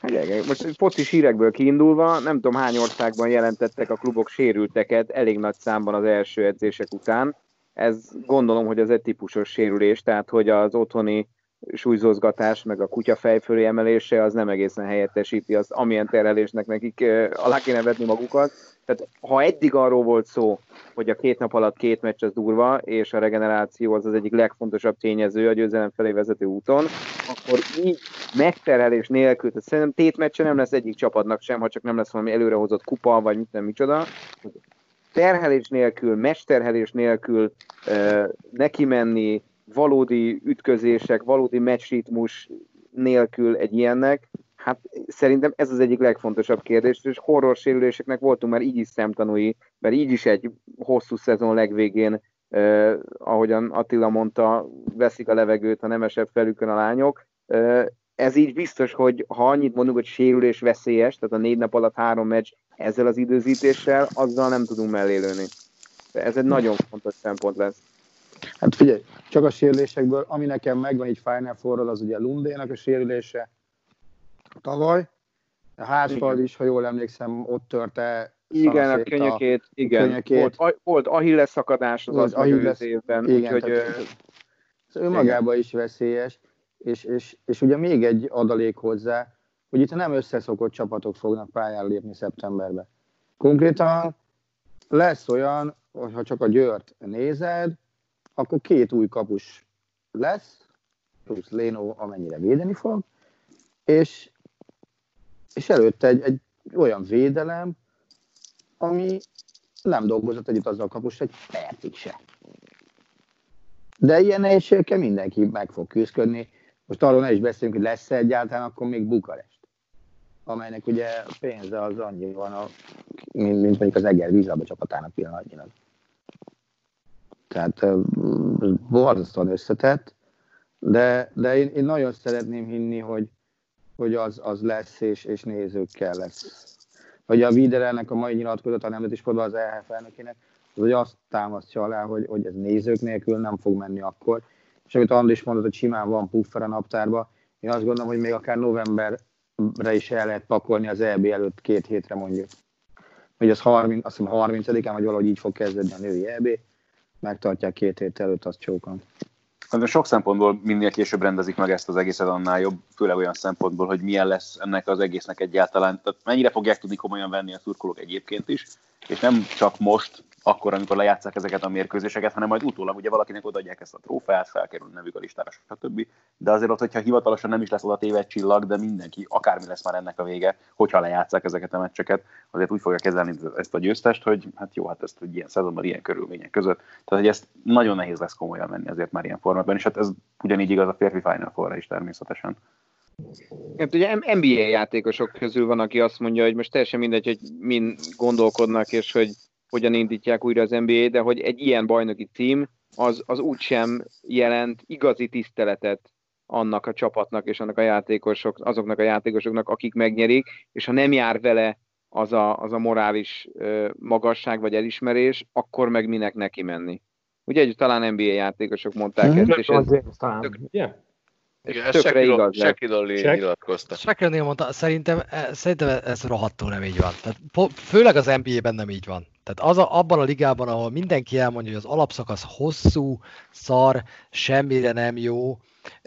G: Hát, most focis hírekből kiindulva, nem tudom hány országban jelentettek a klubok sérülteket elég nagy számban az első edzések után. Ez gondolom, hogy ez egy típusos sérülés, tehát hogy az otthoni súlyzózgatás, meg a kutya fejfölé emelése az nem egészen helyettesíti az, amilyen terhelésnek nekik alá kéne vetni magukat. Tehát ha eddig arról volt szó, hogy a két nap alatt két meccs az durva, és a regeneráció az az egyik legfontosabb tényező a győzelem felé vezető úton, akkor így megterhelés nélkül, tehát szerintem tét meccse nem lesz egyik csapatnak sem, ha csak nem lesz valami előrehozott kupa, vagy mit nem micsoda. Terhelés nélkül, mesterhelés nélkül neki menni, valódi ütközések, valódi meccsritmus nélkül egy ilyennek, hát szerintem ez az egyik legfontosabb kérdés, és horror sérüléseknek voltunk már így is szemtanúi, mert így is egy hosszú szezon legvégén, eh, ahogyan Attila mondta, veszik a levegőt a nemesebb felükön a lányok. Eh, ez így biztos, hogy ha annyit mondunk, hogy sérülés veszélyes, tehát a négy nap alatt három meccs ezzel az időzítéssel, azzal nem tudunk mellélőni. Ez egy nagyon fontos szempont lesz.
D: Hát figyelj, csak a sérülésekből, ami nekem megvan így Final four az ugye Lundénak a sérülése tavaly. A házfal is, ha jól emlékszem, ott törte
G: igen, a könyökét, a igen. Könyökét. Volt, volt Achilles szakadás az az Achilles évben.
D: Igen, úgyhogy, tehát, ez önmagában is veszélyes, és, és, és ugye még egy adalék hozzá, hogy itt nem összeszokott csapatok fognak pályára lépni szeptemberben. Konkrétan lesz olyan, ha csak a Győrt nézed, akkor két új kapus lesz, plusz Léno amennyire védeni fog, és, és előtte egy, egy olyan védelem, ami nem dolgozott együtt azzal kapus egy percig se. De ilyen nehézségekkel mindenki meg fog küzdködni. Most arról ne is beszélünk, hogy lesz-e egyáltalán, akkor még Bukarest, amelynek ugye pénze az annyi van, a, mint, mint mondjuk az Eger vízalba csapatának pillanatnyilag. Tehát borzasztóan összetett, de, de én, én nagyon szeretném hinni, hogy, hogy az, az lesz, és, és nézőkkel lesz. Hogy a Widerelnek a mai nyilatkozat a nemzeti sportban az EHF elnökének, az hogy azt támasztja alá, hogy, hogy ez nézők nélkül nem fog menni akkor. És amit Andris mondott, hogy simán van puffer a naptárba, én azt gondolom, hogy még akár novemberre is el lehet pakolni az EB előtt két hétre mondjuk. Hogy az 30, azt hiszem 30-án, vagy valahogy így fog kezdődni a női EB, megtartják két hét előtt, az csókan.
E: De sok szempontból minél később rendezik meg ezt az egészet, annál jobb, főleg olyan szempontból, hogy milyen lesz ennek az egésznek egyáltalán. Tehát mennyire fogják tudni komolyan venni a szurkolók egyébként is, és nem csak most, akkor, amikor lejátszák ezeket a mérkőzéseket, hanem majd utólag ugye valakinek odaadják ezt a trófeát, felkerül nevük a listára, stb. De azért ott, hogyha hivatalosan nem is lesz oda téve egy csillag, de mindenki, akármi lesz már ennek a vége, hogyha lejátszák ezeket a meccseket, azért úgy fogja kezelni ezt a győztest, hogy hát jó, hát ezt egy ilyen szezonban, ilyen körülmények között. Tehát, hogy ezt nagyon nehéz lesz komolyan menni azért már ilyen formában, és hát ez ugyanígy igaz a férfi Final four is természetesen.
G: Hát ugye NBA játékosok közül van, aki azt mondja, hogy most teljesen mindegy, hogy min gondolkodnak, és hogy hogyan indítják újra az NBA, de hogy egy ilyen bajnoki tím az, az úgysem jelent igazi tiszteletet annak a csapatnak és annak a játékosok, azoknak a játékosoknak, akik megnyerik, és ha nem jár vele az a, az a morális ö, magasság vagy elismerés, akkor meg minek neki menni. Ugye talán NBA játékosok mondták hmm. ezt, és ez tök,
C: yeah. Igen, ez Sekidolli nyilatkozta.
F: Sekidolli mondta, szerintem, e, szerintem ez rohadtul nem így van. Tehát, főleg az NBA-ben nem így van. Tehát az a, abban a ligában, ahol mindenki elmondja, hogy az alapszakasz hosszú, szar, semmire nem jó,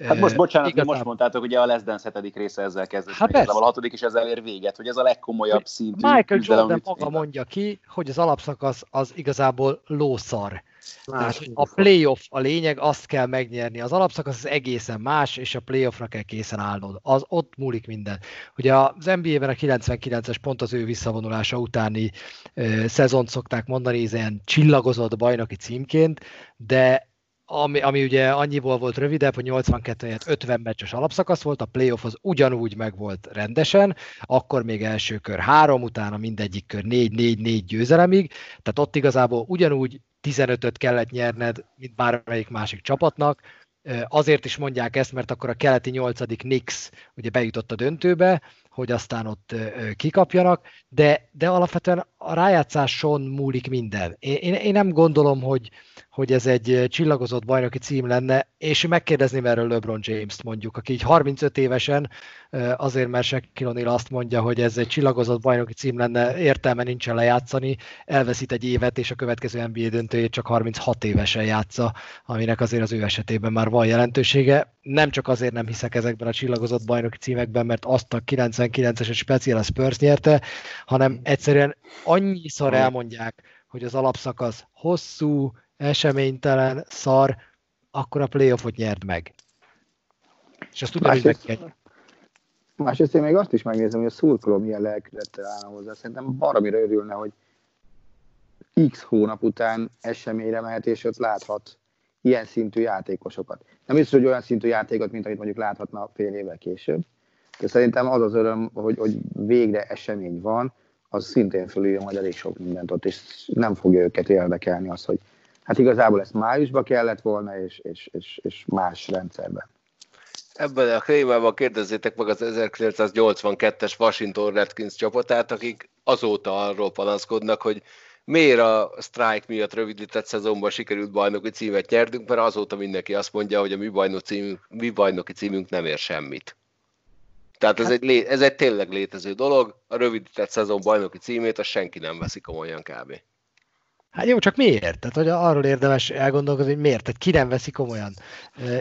E: Hát most bocsánat, Igazán... most mondtátok, ugye a Les Dance hetedik része ezzel kezdődött, hát igazából a hatodik is ezzel ér véget, hogy ez a legkomolyabb szintű
F: Michael Jordan maga mondja ki, hogy az alapszakasz az igazából lószar. Tehát a playoff a lényeg, azt kell megnyerni. Az alapszakasz az egészen más, és a playoffra kell készen állnod. Az ott múlik minden. Ugye az NBA-ben a 99-es pont az ő visszavonulása utáni ö, szezont szokták mondani, ilyen csillagozott bajnoki címként, de ami, ami ugye annyiból volt rövidebb, hogy 82 helyett 50 meccses alapszakasz volt, a playoff az ugyanúgy meg volt rendesen, akkor még első kör három, utána mindegyik kör 4-4-4 győzelemig, tehát ott igazából ugyanúgy 15-öt kellett nyerned, mint bármelyik másik csapatnak, Azért is mondják ezt, mert akkor a keleti nyolcadik Knicks ugye bejutott a döntőbe, hogy aztán ott kikapjanak, de, de alapvetően a rájátszáson múlik minden. Én, én, nem gondolom, hogy, hogy ez egy csillagozott bajnoki cím lenne, és megkérdezném erről LeBron James-t mondjuk, aki így 35 évesen azért, mert Shaquille O'Neal azt mondja, hogy ez egy csillagozott bajnoki cím lenne, értelme nincsen lejátszani, elveszít egy évet, és a következő NBA döntőjét csak 36 évesen játsza, aminek azért az ő esetében már van jelentősége. Nem csak azért nem hiszek ezekben a csillagozott bajnoki címekben, mert azt a 99-es speciál a Spurs nyerte, hanem egyszerűen annyiszor elmondják, hogy az alapszakasz hosszú, eseménytelen, szar, akkor a playoffot nyert meg. És azt ugyanúgy meg kell.
D: Másrészt én még azt is megnézem, hogy a szurkoló milyen lelkülettel állna hozzá. Szerintem baromira örülne, hogy x hónap után eseményre mehet, és ott láthat ilyen szintű játékosokat. Nem biztos, hogy olyan szintű játékot, mint amit mondjuk láthatna fél évvel később, de szerintem az az öröm, hogy, hogy végre esemény van, az szintén fölülje majd elég sok mindent ott, és nem fogja őket érdekelni az, hogy hát igazából ezt májusban kellett volna, és, és, és, és más rendszerben.
C: Ebben a krémában kérdezzétek meg az 1982-es Washington Redskins csapatát, akik azóta arról panaszkodnak, hogy miért a strike miatt rövidített szezonban sikerült bajnoki címet nyertünk, mert azóta mindenki azt mondja, hogy a mi, bajnoki címünk, mi bajnoki címünk nem ér semmit. Tehát ez, hát... egy, ez egy tényleg létező dolog, a rövidített szezon bajnoki címét, azt senki nem veszi komolyan kb.
F: Hát jó, csak miért? Tehát hogy arról érdemes elgondolkozni, hogy miért, tehát ki nem veszi komolyan.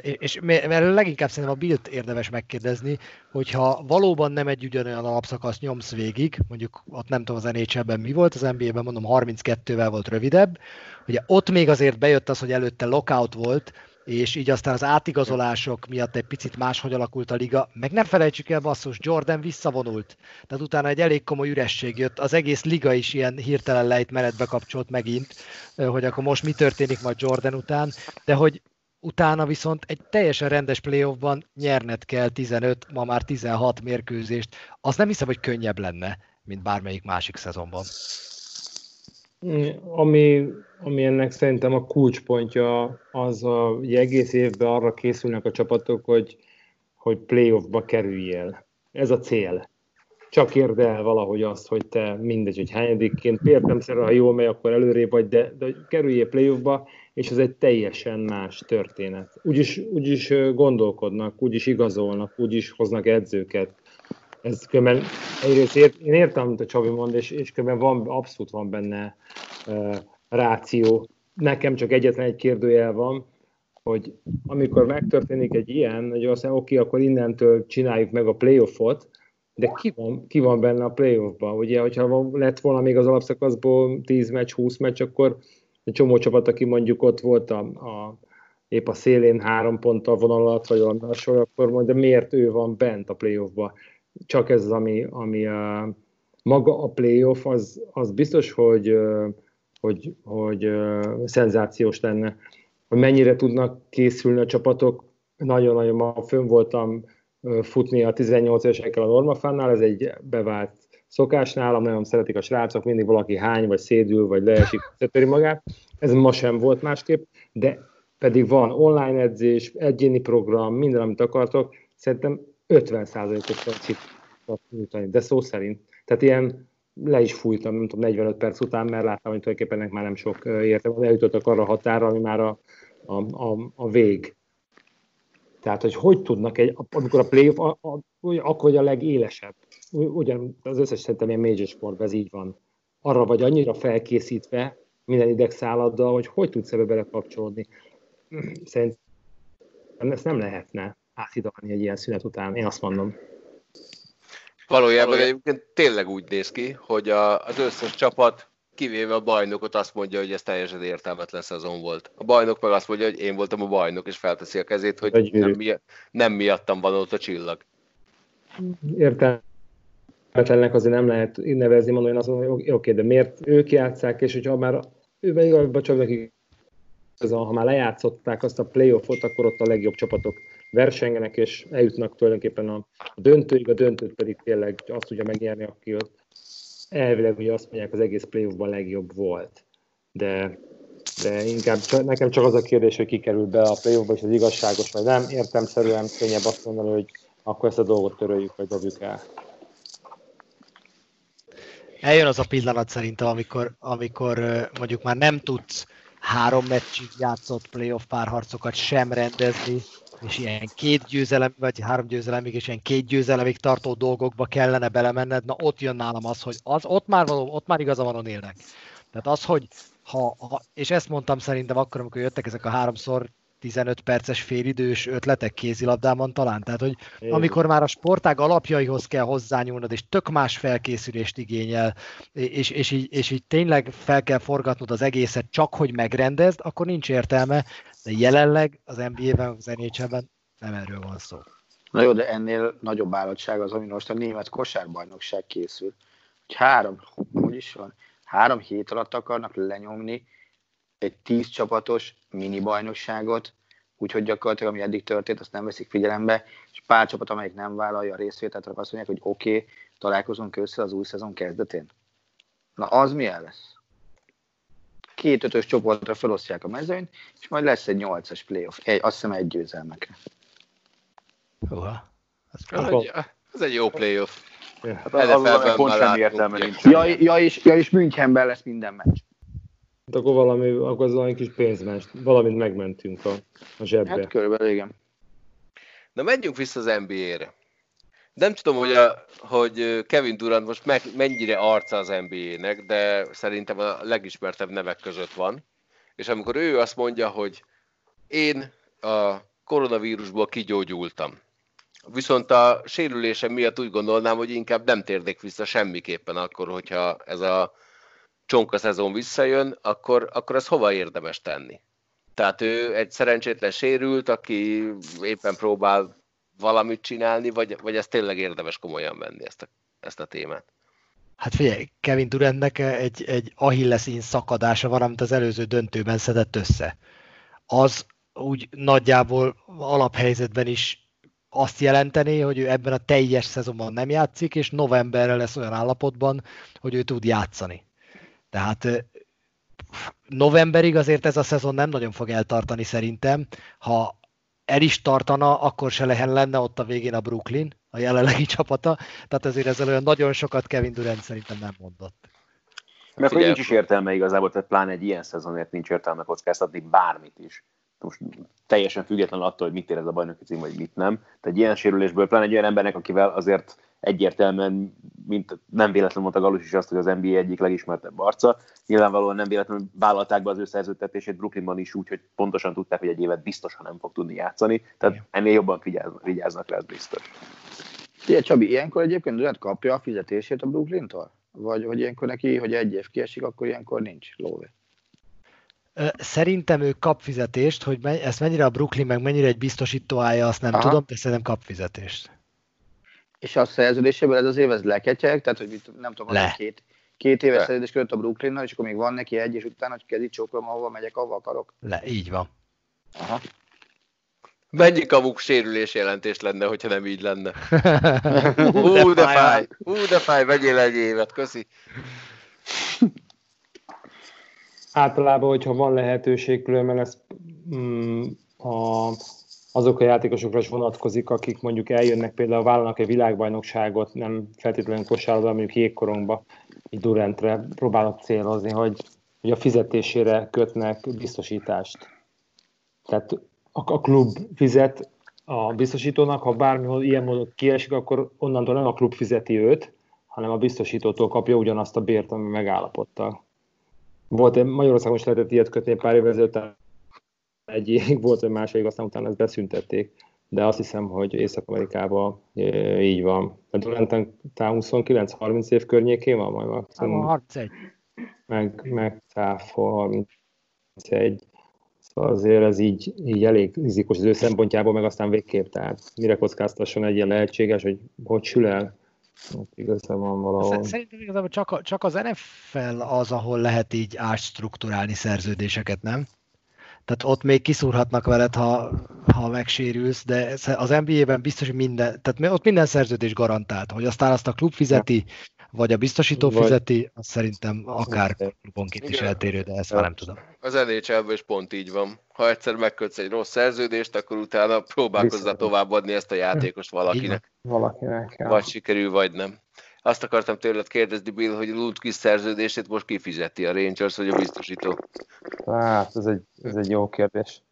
F: És mert leginkább szerintem a Bilt érdemes megkérdezni, hogyha valóban nem egy ugyanolyan alapszakasz nyomsz végig, mondjuk ott nem tudom az nhl mi volt, az NBA-ben mondom 32-vel volt rövidebb, ugye ott még azért bejött az, hogy előtte lockout volt, és így aztán az átigazolások miatt egy picit máshogy alakult a liga. Meg nem felejtsük el, basszus, Jordan visszavonult. Tehát utána egy elég komoly üresség jött. Az egész liga is ilyen hirtelen lejtmenetbe kapcsolt megint, hogy akkor most mi történik majd Jordan után, de hogy utána viszont egy teljesen rendes playoffban nyerned kell 15, ma már 16 mérkőzést. Az nem hiszem, hogy könnyebb lenne, mint bármelyik másik szezonban.
B: Ami, ami ennek szerintem a kulcspontja, az a, hogy egész évben arra készülnek a csapatok, hogy, hogy playoffba kerüljél. Ez a cél. Csak érd el valahogy azt, hogy te mindegy, hogy hányadikként, értemszer, ha jól megy, akkor előrébb vagy, de, de playoff playoffba, és ez egy teljesen más történet. Úgyis, úgyis gondolkodnak, úgyis igazolnak, úgyis hoznak edzőket, ez különben egyrészt ért, én értem, amit a Csabi mond, és, és különben van, abszolút van benne uh, ráció. Nekem csak egyetlen egy kérdőjel van, hogy amikor megtörténik egy ilyen, hogy azt mondja, oké, akkor innentől csináljuk meg a playoffot, de ki van, ki van benne a playoffban? Ugye, hogyha van, lett volna még az alapszakaszból 10 meccs, 20 meccs, akkor egy csomó csapat, aki mondjuk ott volt a, a épp a szélén három ponttal vonal alatt, vagy valami akkor mondja, miért ő van bent a playoffba csak ez az, ami, ami a, maga a playoff, az, az biztos, hogy, hogy, hogy szenzációs lenne. Hogy mennyire tudnak készülni a csapatok, nagyon-nagyon ma fönn voltam futni a 18 évesekkel a normafánnál, ez egy bevált szokás nálam, nagyon szeretik a srácok, mindig valaki hány, vagy szédül, vagy leesik, [LAUGHS] szetöri magát. Ez ma sem volt másképp, de pedig van online edzés, egyéni program, minden, amit akartok. Szerintem 50%-os percig nyújtani, de szó szerint. Tehát ilyen le is fújtam, nem tudom, 45 perc után, mert láttam, hogy tulajdonképpen ennek már nem sok értem. Eljutottak arra a határa, ami már a, a, a, a vég. Tehát, hogy hogy tudnak egy, amikor a playoff, a, a, akkor vagy a legélesebb. Ugyan az összes szerintem ilyen major sportban ez így van. Arra vagy annyira felkészítve minden idegszálladdal, hogy hogy tudsz ebbe belekapcsolódni. Szerintem ezt nem lehetne áthidalni egy ilyen szünet után, én azt mondom.
C: Valójában egyébként tényleg úgy néz ki, hogy a, az összes csapat, kivéve a bajnokot azt mondja, hogy ez teljesen értelmetlen szezon volt. A bajnok meg azt mondja, hogy én voltam a bajnok, és felteszi a kezét, hogy nem, miatt, nem miattam van ott a csillag.
B: Értelmetlennek azért nem lehet nevezni, mondani, azt mondom, hogy oké, de miért ők játszák, és hogyha már őben igazából csak nekik ha már lejátszották azt a playoffot, akkor ott a legjobb csapatok versengenek, és eljutnak tulajdonképpen a, döntőig, a döntőt pedig tényleg azt tudja megnyerni, aki ott elvileg ugye azt mondják, az egész playoffban legjobb volt. De, de inkább csak, nekem csak az a kérdés, hogy kikerül be a playoffba, és az igazságos, vagy nem. Értemszerűen könnyebb azt mondani, hogy akkor ezt a dolgot töröljük, vagy dobjuk el.
F: Eljön az a pillanat szerintem, amikor, amikor mondjuk már nem tudsz három meccsig játszott playoff párharcokat sem rendezni, és ilyen két győzelem, vagy három győzelemig, és ilyen két győzelemig tartó dolgokba kellene belemenned, na ott jön nálam az, hogy az, ott már való, ott már igaza van a nélnek. Tehát az, hogy ha, ha, és ezt mondtam szerintem akkor, amikor jöttek ezek a háromszor 15 perces félidős ötletek kézilabdában talán. Tehát, hogy amikor már a sportág alapjaihoz kell hozzányúlnod, és tök más felkészülést igényel, és, és, így, és így tényleg fel kell forgatnod az egészet csak, hogy megrendezd, akkor nincs értelme, de jelenleg az NBA-ben, az nhl nem erről van szó.
D: Na jó, de ennél nagyobb állatság az, ami most a német kosárbajnokság készül. Hogy három, hogy is van, három hét alatt akarnak lenyomni egy tíz csapatos mini bajnokságot, úgyhogy gyakorlatilag ami eddig történt, azt nem veszik figyelembe, és pár csapat, amelyik nem vállalja a részvételt, akkor azt mondják, hogy oké, okay, találkozunk össze az új szezon kezdetén. Na az milyen lesz? Két ötös csoportra felosztják a mezőnyt, és majd lesz egy nyolcas playoff, egy, azt hiszem egy győzelmekre.
F: Uha.
C: Ez, egy, ez egy jó playoff.
E: Hát az, az, az pont semmi értelme nincs.
D: Ja, ja, és, ja, és Münchenben lesz minden meccs.
B: Hát akkor valami, akkor az valami kis pénzmens, valamit megmentünk a, a zsebbe.
D: Hát körülbelül igen.
C: Na menjünk vissza az NBA-re. Nem tudom, hogy, a, hogy Kevin Durant most meg, mennyire arca az NBA-nek, de szerintem a legismertebb nevek között van. És amikor ő azt mondja, hogy én a koronavírusból kigyógyultam, viszont a sérülésem miatt úgy gondolnám, hogy inkább nem térnék vissza semmiképpen akkor, hogyha ez a csonka szezon visszajön, akkor, akkor ez hova érdemes tenni? Tehát ő egy szerencsétlen sérült, aki éppen próbál valamit csinálni, vagy, vagy ez tényleg érdemes komolyan venni ezt a, ezt a témát?
F: Hát figyelj, Kevin Durantnek egy, egy Achilleszín szakadása van, amit az előző döntőben szedett össze. Az úgy nagyjából alaphelyzetben is azt jelenteni, hogy ő ebben a teljes szezonban nem játszik, és novemberre lesz olyan állapotban, hogy ő tud játszani. Tehát novemberig azért ez a szezon nem nagyon fog eltartani szerintem. Ha el is tartana, akkor se lehen lenne ott a végén a Brooklyn, a jelenlegi [LAUGHS] csapata. Tehát azért ezzel olyan nagyon sokat Kevin Durant szerintem nem mondott.
E: Mert hogy nincs is értelme igazából, tehát pláne egy ilyen szezonért nincs értelme kockáztatni bármit is. Most teljesen független attól, hogy mit ér ez a bajnoki cím, vagy mit nem. Tehát egy ilyen sérülésből, pláne egy olyan embernek, akivel azért egyértelműen, mint nem véletlenül mondta Galus is azt, hogy az NBA egyik legismertebb arca. Nyilvánvalóan nem véletlenül vállalták be az ő szerződtetését Brooklynban is úgy, hogy pontosan tudták, hogy egy évet biztosan nem fog tudni játszani, tehát ennél jobban vigyáznak, vigyáznak rá, ez biztos.
D: Ugye, Csabi, ilyenkor egyébként Durant kapja a fizetését a Brooklyn-tól? Vagy hogy ilyenkor neki, hogy egy év kiesik, akkor ilyenkor nincs lóvé?
F: Szerintem ő kap fizetést, hogy ezt mennyire a Brooklyn, meg mennyire egy biztosító állja, azt nem Aha. tudom, de szerintem kap fizetést.
D: És a szerződéséből ez az év ez leketyeg, tehát hogy nem tudom, Le. két, két éves szerződés között a Brooklynnal, és akkor még van neki egy, és utána, hogy kezdi csókolom, ahova megyek, ahova akarok.
F: Le, így van.
D: Aha.
C: Mennyi kavuk sérülés jelentés lenne, hogyha nem így lenne? [LAUGHS] Hú, de fáj! Hú, de fáj, vegyél egy évet, köszi!
B: Általában, hogyha van lehetőség, különben ez mm, a azok a játékosokra is vonatkozik, akik mondjuk eljönnek, például vállalnak egy világbajnokságot, nem feltétlenül kosárlabda, mondjuk jégkorongba, így Durantre próbálnak célozni, hogy, hogy a fizetésére kötnek biztosítást. Tehát a, a klub fizet a biztosítónak, ha bármihol ilyen módon kiesik, akkor onnantól nem a klub fizeti őt, hanem a biztosítótól kapja ugyanazt a bért, ami megállapodtak. Volt, Magyarországon is lehetett ilyet kötni pár évvel ezelőtt, egy évig volt, hogy második, aztán utána ezt beszüntették. de azt hiszem, hogy Észak-Amerikában így van. A Duranten 29-30 év környékén van majd
F: maximum. 31.
B: Meg, meg Cáfa 31. Szóval azért ez így, így elég rizikos az ő szempontjából, meg aztán végképp. Tehát mire kockáztasson egy ilyen lehetséges, hogy hogy sül el? Igazán van valahol.
F: Szerintem igazából csak, csak az NFL az, ahol lehet így átstruktúrálni szerződéseket, nem? Tehát ott még kiszúrhatnak veled, ha, ha megsérülsz, de az NBA-ben biztos, hogy minden, tehát ott minden szerződés garantált, hogy aztán azt a klub fizeti, vagy a biztosító vagy... fizeti, az szerintem akár klubonként is eltérő, de ezt már nem tudom.
C: Az nhl is pont így van. Ha egyszer megkötsz egy rossz szerződést, akkor utána próbálkozzál továbbadni ezt a játékost valakinek.
B: Valakinek, ja.
C: Vagy sikerül, vagy nem. Azt akartam tőled kérdezni, Bill, hogy Lundqvist szerződését most kifizeti a Rangers, vagy a biztosító?
B: Hát, ez egy, ez egy jó kérdés.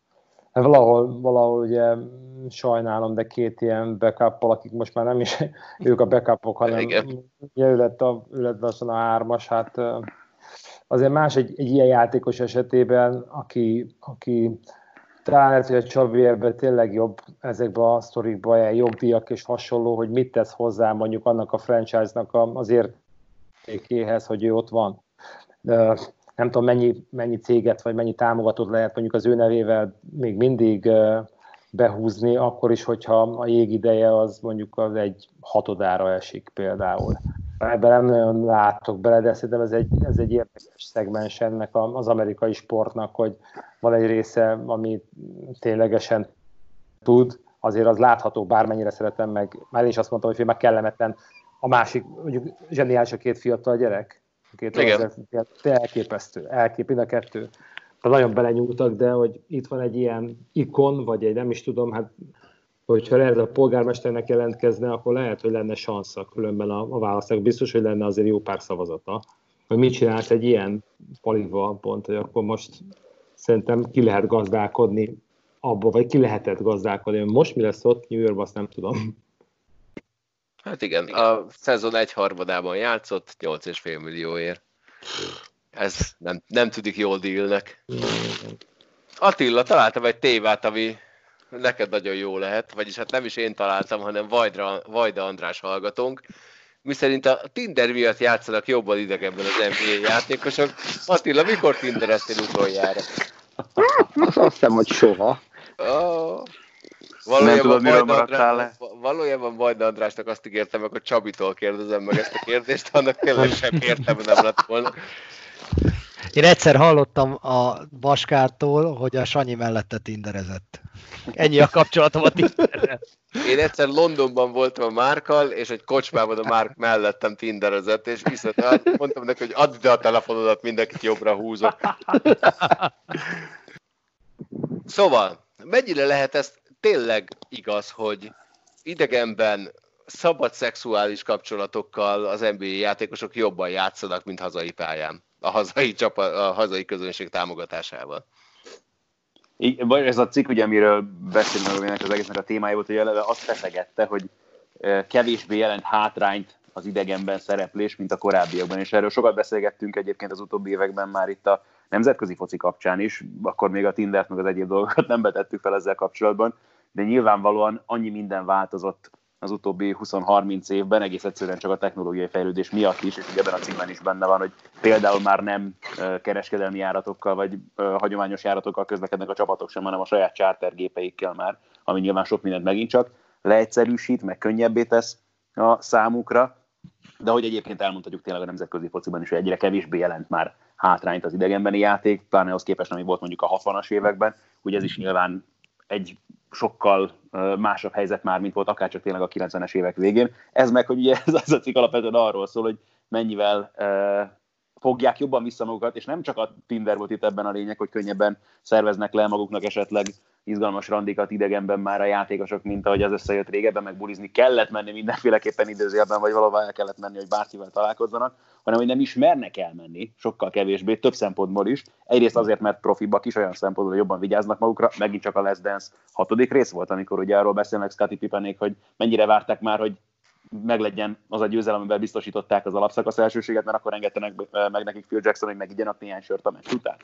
B: Hát valahol, valahol ugye sajnálom, de két ilyen backup akik most már nem is [LAUGHS] ők a backupok, hanem Igen. ugye ő lett, a, ő lett a hármas, hát azért más egy, egy ilyen játékos esetében, aki, aki talán lehet, hogy a Csavérben tényleg jobb ezekben a sztorikban, ilyen jogdíjak és hasonló, hogy mit tesz hozzá mondjuk annak a franchise-nak az értékéhez, hogy ő ott van. De nem tudom, mennyi, mennyi céget vagy mennyi támogatót lehet mondjuk az ő nevével még mindig behúzni, akkor is, hogyha a jégideje az mondjuk az egy hatodára esik például. Ebben nem nagyon látok bele, de szerintem ez egy, ez egy érdekes szegmens ennek az amerikai sportnak, hogy van egy része, ami ténylegesen tud, azért az látható, bármennyire szeretem meg. Már én is azt mondtam, hogy meg kellemetlen. A másik, mondjuk zseniális a két fiatal gyerek. A két Igen. elképesztő, elkép, a kettő. Nagyon belenyúltak, de hogy itt van egy ilyen ikon, vagy egy nem is tudom, hát hogyha erre a polgármesternek jelentkezne, akkor lehet, hogy lenne sansza különben a, a választások. Biztos, hogy lenne azért jó pár szavazata. Hogy mit csinált egy ilyen palival pont, hogy akkor most szerintem ki lehet gazdálkodni abba, vagy ki lehetett gazdálkodni. Most mi lesz ott New Yorkban, azt nem tudom.
C: Hát igen, a szezon egy harmadában játszott, 8,5 millióért. Ez nem, nem tűnik jól dílnek. Attila, találtam egy tévát, ami neked nagyon jó lehet, vagyis hát nem is én találtam, hanem Vajdra, Vajda András hallgatónk, miszerint a Tinder miatt játszanak jobban idegenben az NBA játékosok. Attila, mikor Tindereztél utoljára?
D: Azt hiszem, hogy soha.
C: Oh. Valójában nem tudom, miről maradtál le. Valójában Vajda Andrásnak azt ígértem meg, hogy Csabitól kérdezem meg ezt a kérdést, annak tényleg sem értem nem lett volna.
F: Én egyszer hallottam a Baskártól, hogy a Sanyi mellette tinderezett. Ennyi a kapcsolatom a Tinderrel.
C: Én egyszer Londonban voltam a Márkal, és egy kocsmában a Márk mellettem tinderezett, és viszont mondtam neki, hogy add ide a telefonodat, mindenkit jobbra húzok. Szóval, mennyire lehet ez tényleg igaz, hogy idegenben szabad szexuális kapcsolatokkal az NBA játékosok jobban játszanak, mint hazai pályán, a hazai, csapat, a hazai közönség támogatásával?
E: Vagy ez a cikk, ugye, amiről beszélünk az egésznek a témája volt, hogy eleve azt feszegette, hogy kevésbé jelent hátrányt az idegenben szereplés, mint a korábbiakban, és erről sokat beszélgettünk egyébként az utóbbi években már itt a nemzetközi foci kapcsán is, akkor még a Tindert meg az egyéb dolgokat [LAUGHS] nem betettük fel ezzel kapcsolatban, de nyilvánvalóan annyi minden változott az utóbbi 20-30 évben, egész egyszerűen csak a technológiai fejlődés miatt is, és ugye ebben a cikkben is benne van, hogy például már nem kereskedelmi járatokkal, vagy hagyományos járatokkal közlekednek a csapatok sem, hanem a saját chartergépeikkel már, ami nyilván sok mindent megint csak leegyszerűsít, meg könnyebbé tesz a számukra, de hogy egyébként elmondhatjuk tényleg a nemzetközi fociban is, hogy egyre kevésbé jelent már hátrányt az idegenbeni játék, pláne az képest, ami volt mondjuk a 60-as években, ugye ez is nyilván egy sokkal másabb helyzet már, mint volt akár csak tényleg a 90-es évek végén. Ez meg, hogy ugye ez az a cikk alapvetően arról szól, hogy mennyivel fogják jobban vissza magukat, és nem csak a Tinder volt itt ebben a lényeg, hogy könnyebben szerveznek le maguknak esetleg izgalmas randikat idegenben már a játékosok, mint ahogy az összejött régebben, meg bulizni kellett menni mindenféleképpen időzőjelben, vagy valahol el kellett menni, hogy bárkivel találkozzanak, hanem hogy nem is mernek elmenni, sokkal kevésbé, több szempontból is. Egyrészt azért, mert profibak is olyan szempontból jobban vigyáznak magukra, megint csak a Les Dance hatodik rész volt, amikor ugye arról beszélnek Scotty Pippenék, hogy mennyire várták már, hogy meglegyen az a győzelem, amivel biztosították az alapszakasz elsőséget, mert akkor engedtenek meg nekik Phil Jackson, hogy megigyenek néhány sört a meccs után.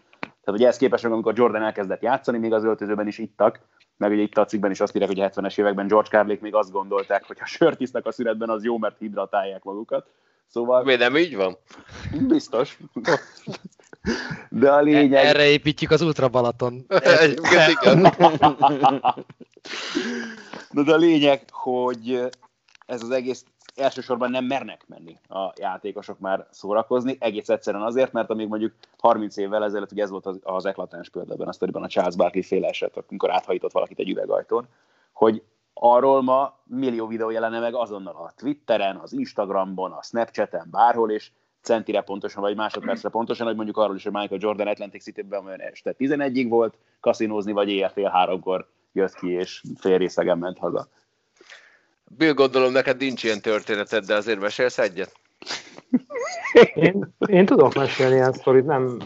E: Tehát ugye ezt képest, amikor Jordan elkezdett játszani, még az öltözőben is ittak, meg ugye itt a cikkben is azt írják, hogy a 70-es években George Carlin még azt gondolták, hogy ha sört isznak a szünetben, az jó, mert hidratálják magukat. Szóval...
C: Miért nem így van?
E: Biztos. De a lényeg...
F: Erre építjük az Ultra Balaton. [LAUGHS]
C: Egyébként igen.
E: De a lényeg, hogy ez az egész elsősorban nem mernek menni a játékosok már szórakozni, egész egyszerűen azért, mert amíg mondjuk 30 évvel ezelőtt, ugye ez volt az, az eklatáns például a sztoriban a Charles Barkley féle eset, amikor áthajított valakit egy üvegajtón, hogy arról ma millió videó jelenne meg azonnal a Twitteren, az Instagramon, a Snapchaten, bárhol, és centire pontosan, vagy másodpercre pontosan, hogy mondjuk arról is, hogy Michael Jordan Atlantic City-ben olyan este 11-ig volt kaszinózni, vagy éjjel fél háromkor jött ki, és fél részegen ment haza.
C: Bill, gondolom neked nincs ilyen történeted, de azért mesélsz egyet?
B: Én, én tudok mesélni ilyen sztorit, nem...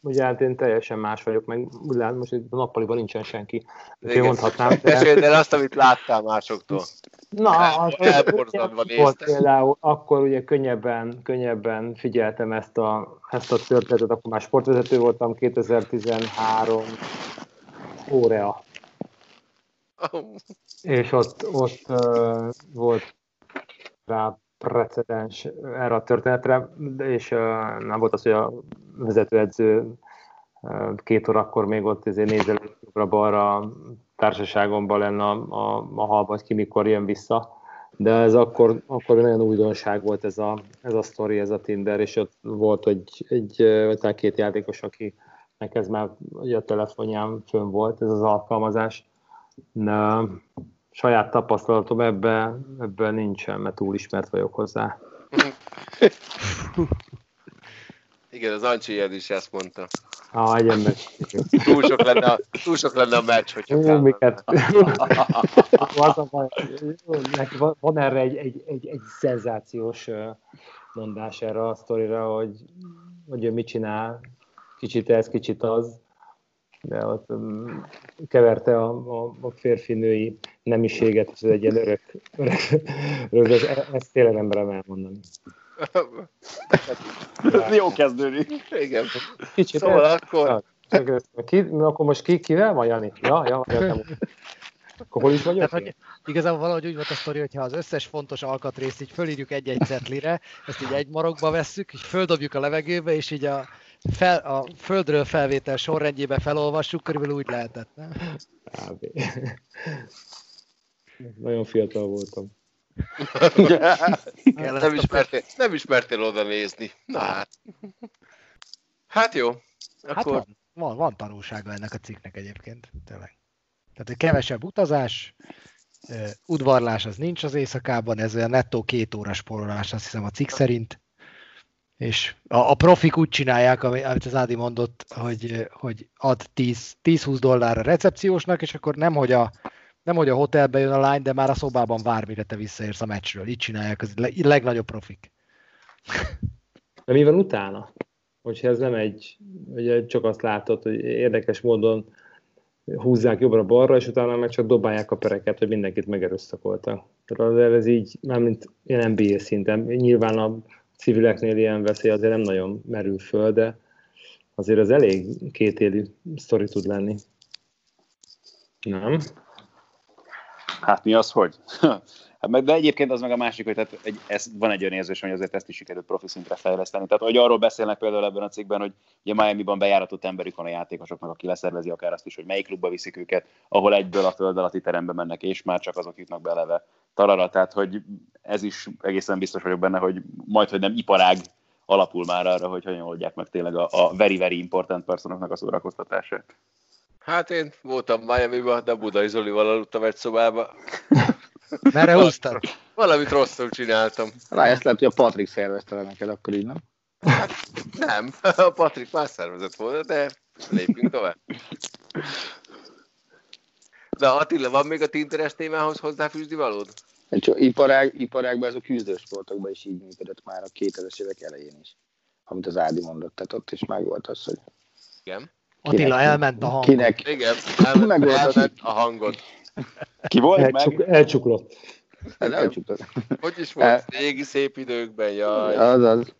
B: Ugye hát én teljesen más vagyok, meg úgy most itt a nappaliban nincsen senki. Úgyhogy mondhatnám. De...
C: Meséld el azt, amit láttál másoktól.
B: Na, az,
C: Elborzadva
B: volt
C: nézte.
B: például, akkor ugye könnyebben, könnyebben figyeltem ezt a, ezt a történetet, akkor már sportvezető voltam, 2013 Korea. És ott, ott uh, volt rá precedens erre a történetre, és uh, nem volt az, hogy a vezetőedző uh, két órakor még ott ezért nézelődött jobbra-balra társaságomban lenne a, a, a halba, hogy ki mikor jön vissza. De ez akkor, akkor nagyon újdonság volt ez a, ez a sztori, ez a Tinder, és ott volt egy, egy talán két játékos, akinek ez már a telefonján fönn volt, ez az alkalmazás. De saját tapasztalatom ebben, ebben nincsen, mert túl ismert vagyok hozzá. [LAUGHS]
C: Igen, az Ancsi ilyen is ezt mondta.
B: Ah, egyen meg.
C: Túl sok lenne a, túl sok lenne a meccs, hogyha
B: Ó,
C: kell.
B: miket. [LAUGHS] Az a baj, jó, van- Van erre egy, egy, egy, egy szenzációs mondás erre a sztorira, hogy, hogy ő mit csinál, kicsit ez, kicsit az, de ott um, keverte a, a, a férfi-női nemiséget, és ez egy ilyen örök, örök, örök ez, ezt tényleg nem merem elmondani.
E: Jó kezdődik.
C: Igen.
B: Kicsit
C: Szóval
B: ez,
C: akkor
B: ez- ki, akkor most ki, kivel van, Jani? Ja, ja, értem. Akkor hol is vagyok?
F: Tehát, hogy igazából valahogy úgy volt a sztori, hogyha az összes fontos alkatrészt így fölírjuk egy-egy cetlire, ezt így egy marokba vesszük, és földobjuk a levegőbe, és így a, fel, a földről felvétel sorrendjébe felolvassuk, körülbelül úgy lehetett, nem?
B: Kb. Nagyon fiatal voltam. [LAUGHS]
C: nem ismertél, nem ismertél oda nézni. Na hát. Hát jó.
F: Hát
C: Akkor
F: van, van, van tanulsága ennek a cikknek egyébként, tényleg. Tehát, hogy kevesebb utazás, udvarlás az nincs az éjszakában, ez a nettó két órás spórolás, azt hiszem a cikk szerint. És a, a profik úgy csinálják, ami- amit az Ádi mondott, hogy, hogy ad 10 10-20 dollár a recepciósnak, és akkor nem, hogy a, nem, hogy a hotelbe jön a lány, de már a szobában vár, mire te visszaérsz a meccsről. Így csinálják, az a legnagyobb profik.
B: De mi van utána? Hogyha ez nem egy, ugye csak azt látod, hogy érdekes módon húzzák jobbra-balra, és utána meg csak dobálják a pereket, hogy mindenkit megerőszakoltak. Tehát ez így, már mint ilyen NBA szinten, nyilván a civileknél ilyen veszély azért nem nagyon merül föl, de azért az elég kétélű sztori tud lenni. Nem?
E: Hát mi az, hogy? Hát meg, de egyébként az meg a másik, hogy tehát egy, ez, van egy olyan érzésem, hogy azért ezt is sikerült profi szintre fejleszteni. Tehát, hogy arról beszélnek például ebben a cikkben, hogy ugye Miami-ban bejáratott emberük van a játékosoknak, aki leszervezi akár azt is, hogy melyik klubba viszik őket, ahol egyből a föld alatti terembe mennek, és már csak azok jutnak beleve tarara. Tehát, hogy ez is egészen biztos vagyok benne, hogy majd, hogy nem iparág alapul már arra, hogy hogyan oldják meg tényleg a, a very, very important personoknak a szórakoztatását.
C: Hát én voltam Miami-ba, de Budai Zolival aludtam egy szobába. [LAUGHS]
F: Merre húztad?
C: Valamit rosszul csináltam.
D: Rá ezt lehet, hogy a Patrik szervezte le neked akkor így, nem?
C: Nem, [LAUGHS] a Patrik más szervezet volt, de lépjünk tovább. De Attila, van még a Tinteres témához hozzáfűzni valód?
D: Egy iparág, iparágban ez a küzdősportokban is így működött már a 2000-es évek elején is. Amit az Ádi mondott, tehát ott is meg volt az, hogy
C: Igen.
F: Attila, elment a hang.
D: kinek,
C: Igen, elment, elment a hangod.
E: Ki volt
B: Elcsuk,
E: meg?
B: elcsuklott.
D: hát elcsukta.
C: Hogy is volt? Régi szép időkben, jaj.
D: Az az.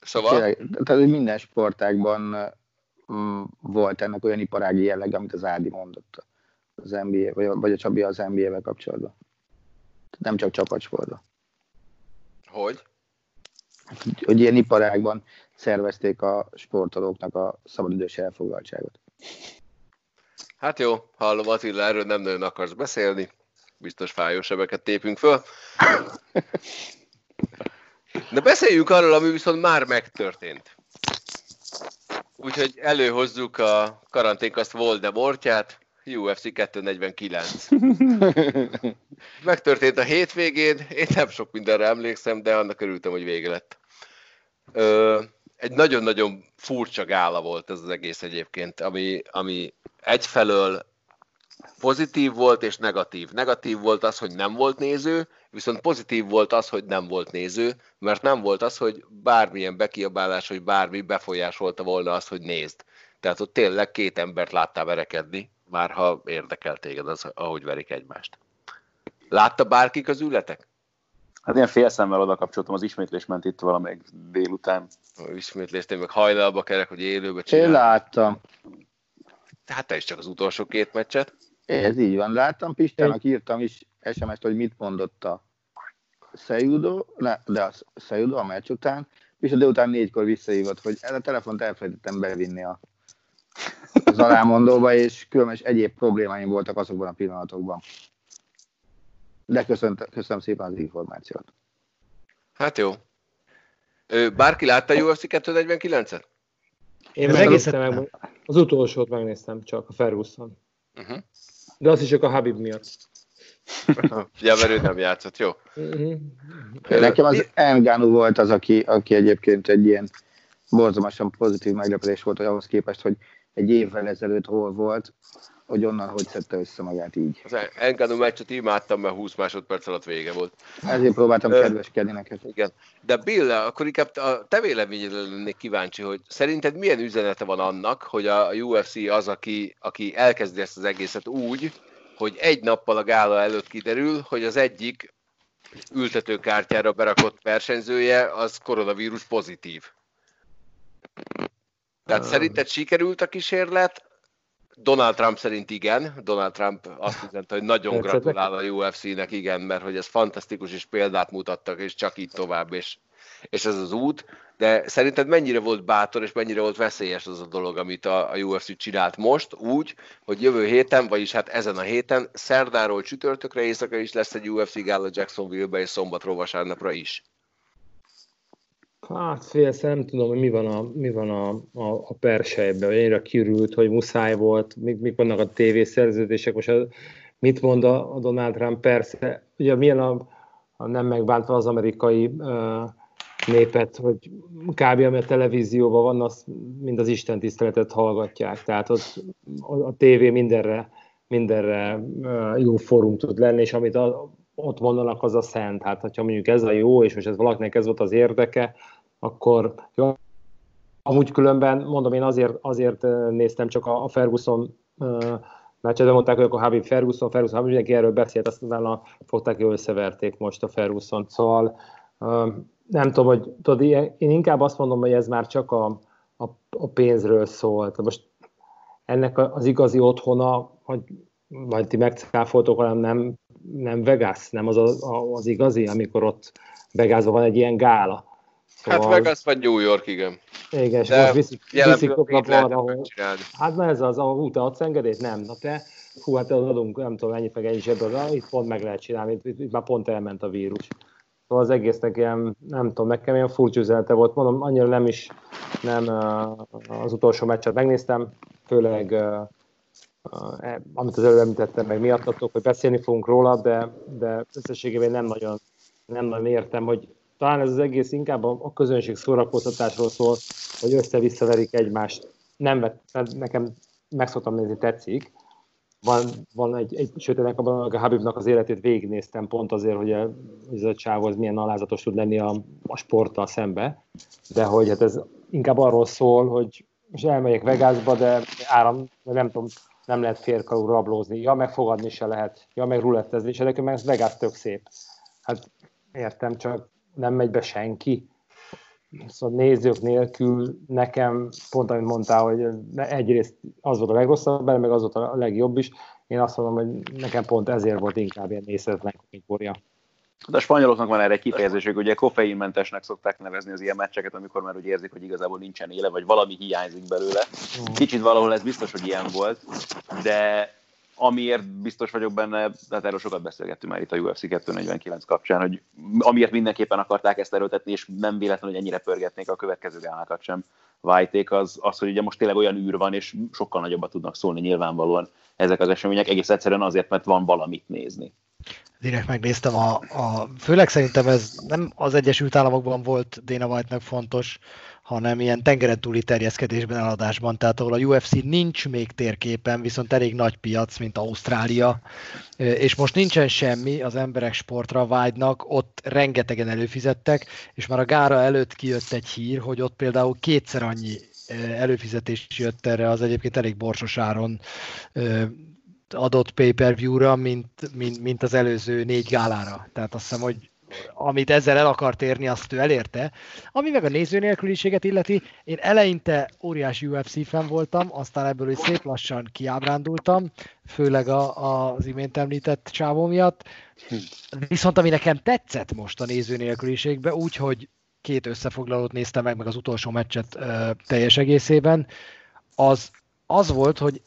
C: Szóval?
D: Tényleg, tehát minden sportágban mm, volt ennek olyan iparági jelleg, amit az Ádi mondott az NBA, vagy, vagy a Csabi az NBA-vel kapcsolatban. Nem csak csapatsportban.
C: Hogy?
D: Hogy, hogy ilyen iparágban szervezték a sportolóknak a szabadidős elfoglaltságot.
C: Hát jó, hallom Attila, erről nem nagyon akarsz beszélni. Biztos fájó sebeket tépünk föl. [LAUGHS] De beszéljünk arról, ami viszont már megtörtént. Úgyhogy előhozzuk a karanténkaszt Voldemortját, UFC 249. [LAUGHS] Megtörtént a hétvégén, én nem sok mindenre emlékszem, de annak örültem, hogy vége lett. Ö, egy nagyon-nagyon furcsa gála volt ez az egész egyébként, ami, ami egyfelől pozitív volt és negatív. Negatív volt az, hogy nem volt néző, viszont pozitív volt az, hogy nem volt néző, mert nem volt az, hogy bármilyen bekiabálás, vagy bármi befolyásolta volna azt, hogy nézd. Tehát ott tényleg két embert láttál verekedni, már ha érdekel téged az, ahogy verik egymást. Látta bárki közületek?
E: Hát ilyen félszemmel oda kapcsoltam, az ismétlés ment itt valamelyik délután.
C: Ismétlést én meg hajnalba kerek, hogy élőbe
D: Én
C: csinálom.
D: láttam.
C: Tehát te is csak az utolsó két meccset.
D: Ez így van. Láttam, Pistának írtam is SMS-t, hogy mit mondott a Szejudo, ne, de a Szejudo a meccs után, és a délután négykor visszahívott, hogy el a telefont elfelejtettem bevinni a, az alámondóba, és különös egyéb problémáim voltak azokban a pillanatokban. De köszönt, köszönöm szépen az információt.
C: Hát jó. Bárki látta a UFC 249-et?
B: Én
F: Az
B: meg az utolsót megnéztem csak, a Ferguson.
C: Uh-huh.
B: De azt is csak a Habib miatt. [LAUGHS]
C: ja, mert ő nem játszott, jó.
B: Uh-huh.
D: Nekem az Enganu volt az, aki, aki egyébként egy ilyen borzalmasan pozitív meglepetés volt, hogy ahhoz képest, hogy egy évvel ezelőtt hol volt, hogy onnan hogy szedte össze magát így.
C: Az Engano meccset imádtam, mert 20 másodperc alatt vége volt.
D: Ezért próbáltam kedveskedni neked.
C: Igen. De Bill, akkor inkább a te véleményedre lennék kíváncsi, hogy szerinted milyen üzenete van annak, hogy a UFC az, aki, aki elkezdi ezt az egészet úgy, hogy egy nappal a gála előtt kiderül, hogy az egyik ültetőkártyára berakott versenyzője az koronavírus pozitív. Tehát szerinted sikerült a kísérlet? Donald Trump szerint igen. Donald Trump azt üzente, hogy nagyon gratulál a UFC-nek, igen, mert hogy ez fantasztikus, és példát mutattak, és csak így tovább, és, és ez az út. De szerinted mennyire volt bátor, és mennyire volt veszélyes az a dolog, amit a, a UFC csinált most, úgy, hogy jövő héten, vagyis hát ezen a héten, szerdáról csütörtökre éjszaka is lesz egy UFC gála Jacksonville-be, és szombatról vasárnapra is.
B: Hát félsz, nem tudom, hogy mi van a, mi van a, a, a persejben, hogy ennyire kirült, hogy muszáj volt, mik, mik vannak a tévészerződések, most a, mit mond a, a Donald Trump, persze, ugye milyen a, a nem megbántva az amerikai uh, népet, hogy kb. ami a televízióban van, az mind az Isten tiszteletet hallgatják, tehát ott a, a tévé mindenre, mindenre uh, jó fórum tud lenni, és amit a, ott mondanak, az a szent. Hát, hogyha mondjuk ez a jó, és most ez valakinek ez volt az érdeke, akkor jó. Amúgy különben, mondom, én azért, azért néztem csak a, a Ferguson meccset, de mondták, hogy akkor Habib Ferguson, Ferguson, Habib, mindenki erről beszélt, azt utána fogták, hogy összeverték most a Ferguson. Szóval nem tudom, hogy tudod, én inkább azt mondom, hogy ez már csak a, a, a pénzről szólt. Most ennek a- az igazi otthona, hogy majd ti megcáfoltok, hanem nem, nem Vegas, nem az, az, az igazi, amikor ott Vegasban van egy ilyen gála.
C: Hát Vegas vagy New York, igen.
B: Igen, és
C: De
B: most viszik, viszik
C: lehet
B: arra,
C: megcsinálni.
B: Hát na ez az, ahol út adsz engedélyt? Nem. Na te, hú, hát adunk, nem tudom, ennyit meg ennyi ebből, itt pont meg lehet csinálni, itt, itt, itt már pont elment a vírus. Szóval az egésznek ilyen, nem tudom, nekem ilyen furcsa üzenete volt, mondom, annyira nem is, nem az utolsó meccset megnéztem, főleg uh, amit az előbb említettem, meg miattatok, hogy beszélni fogunk róla, de, de összességében nem nagyon, nem nagyon értem, hogy talán ez az egész inkább a, a közönség szórakoztatásról szól, hogy össze-vissza verik egymást. Nem, vett- nekem meg szoktam nézni, tetszik. Van, van egy, egy sőt, ennek abban a Habibnak az életét végignéztem pont azért, hogy, a, ez a csávó az milyen alázatos tud lenni a, a sporttal szembe, de hogy hát ez inkább arról szól, hogy most elmegyek Vegasba, de áram, nem tudom, nem lehet férkarú rablózni, ja, meg fogadni se lehet, ja, meg rulettezni se, de meg ez Vegas tök szép. Hát értem, csak nem megy be senki. szóval nézők nélkül nekem, pont amit mondtál, hogy egyrészt az volt a legrosszabb benne, meg az volt a legjobb is. Én azt mondom, hogy nekem pont ezért volt inkább ilyen nézhetetlen kategória.
E: De a spanyoloknak van erre kifejezésük, ugye koffeinmentesnek szokták nevezni az ilyen meccseket, amikor már úgy érzik, hogy igazából nincsen éle, vagy valami hiányzik belőle. Mm. Kicsit valahol ez biztos, hogy ilyen volt, de amiért biztos vagyok benne, hát erről sokat beszélgettünk már itt a UFC 249 kapcsán, hogy amiért mindenképpen akarták ezt erőltetni, és nem véletlenül, hogy ennyire pörgetnék a következő gálákat sem vájték, az, az, hogy ugye most tényleg olyan űr van, és sokkal nagyobbat tudnak szólni nyilvánvalóan ezek az események, egész egyszerűen azért, mert van valamit nézni.
F: Direkt megnéztem, a, a, főleg szerintem ez nem az Egyesült Államokban volt Dana White-nak fontos, hanem ilyen tengeren túli terjeszkedésben, eladásban, tehát ahol a UFC nincs még térképen, viszont elég nagy piac, mint Ausztrália, és most nincsen semmi, az emberek sportra vágynak, ott rengetegen előfizettek, és már a gára előtt kijött egy hír, hogy ott például kétszer annyi előfizetés jött erre az egyébként elég borsos áron adott pay-per-view-ra, mint, mint, mint az előző négy gálára. Tehát azt hiszem, hogy amit ezzel el akart érni, azt ő elérte. Ami meg a néző nélküliséget illeti, én eleinte óriási UFC fan voltam, aztán ebből is szép lassan kiábrándultam, főleg a, az imént említett csávó miatt. Viszont ami nekem tetszett most a néző nélküliségbe, úgyhogy két összefoglalót néztem meg, meg az utolsó meccset ö, teljes egészében, az az volt, hogy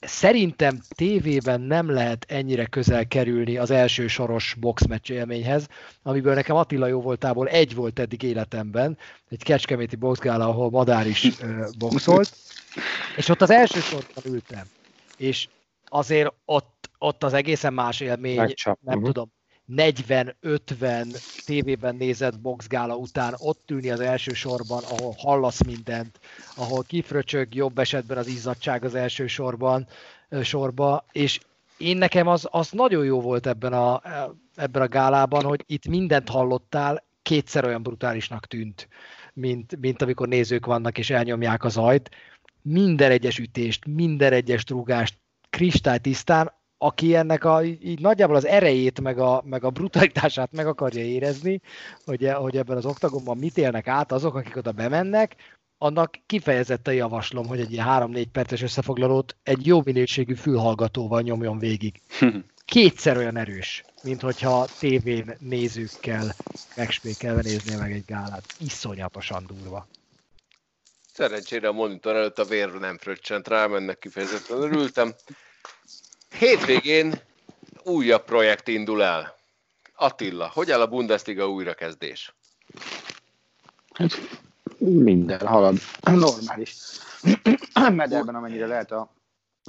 F: szerintem tévében nem lehet ennyire közel kerülni az első soros boxmeccs élményhez, amiből nekem Attila jó voltából egy volt eddig életemben, egy kecskeméti boxgála, ahol Madár is boxolt, és ott az első sorban ültem, és azért ott, ott az egészen más élmény, Megcsap. nem uh-huh. tudom, 40-50 tévében nézett boxgála után ott ülni az első sorban, ahol hallasz mindent, ahol kifröcsög jobb esetben az izzadság az első sorban, sorba, és én nekem az, az nagyon jó volt ebben a, ebben a gálában, hogy itt mindent hallottál, kétszer olyan brutálisnak tűnt, mint, mint amikor nézők vannak és elnyomják az ajt. Minden egyes ütést, minden egyes trúgást kristálytisztán, aki ennek a, így nagyjából az erejét, meg a, meg a brutalitását meg akarja érezni, hogy, hogy ebben az oktagonban mit élnek át azok, akik oda bemennek, annak kifejezetten javaslom, hogy egy ilyen 3-4 perces összefoglalót egy jó minőségű fülhallgatóval nyomjon végig. [LAUGHS] Kétszer olyan erős, mint hogyha tévén nézőkkel megspékelve néznie meg egy gálát. Iszonyatosan durva.
C: Szerencsére a monitor előtt a vér nem fröccsent rám, ennek kifejezetten örültem. Hétvégén újabb projekt indul el. Attila, hogy áll a Bundesliga újrakezdés?
D: Hát, minden halad. Normális. [CLEARS THROAT] Mederben amennyire lehet a...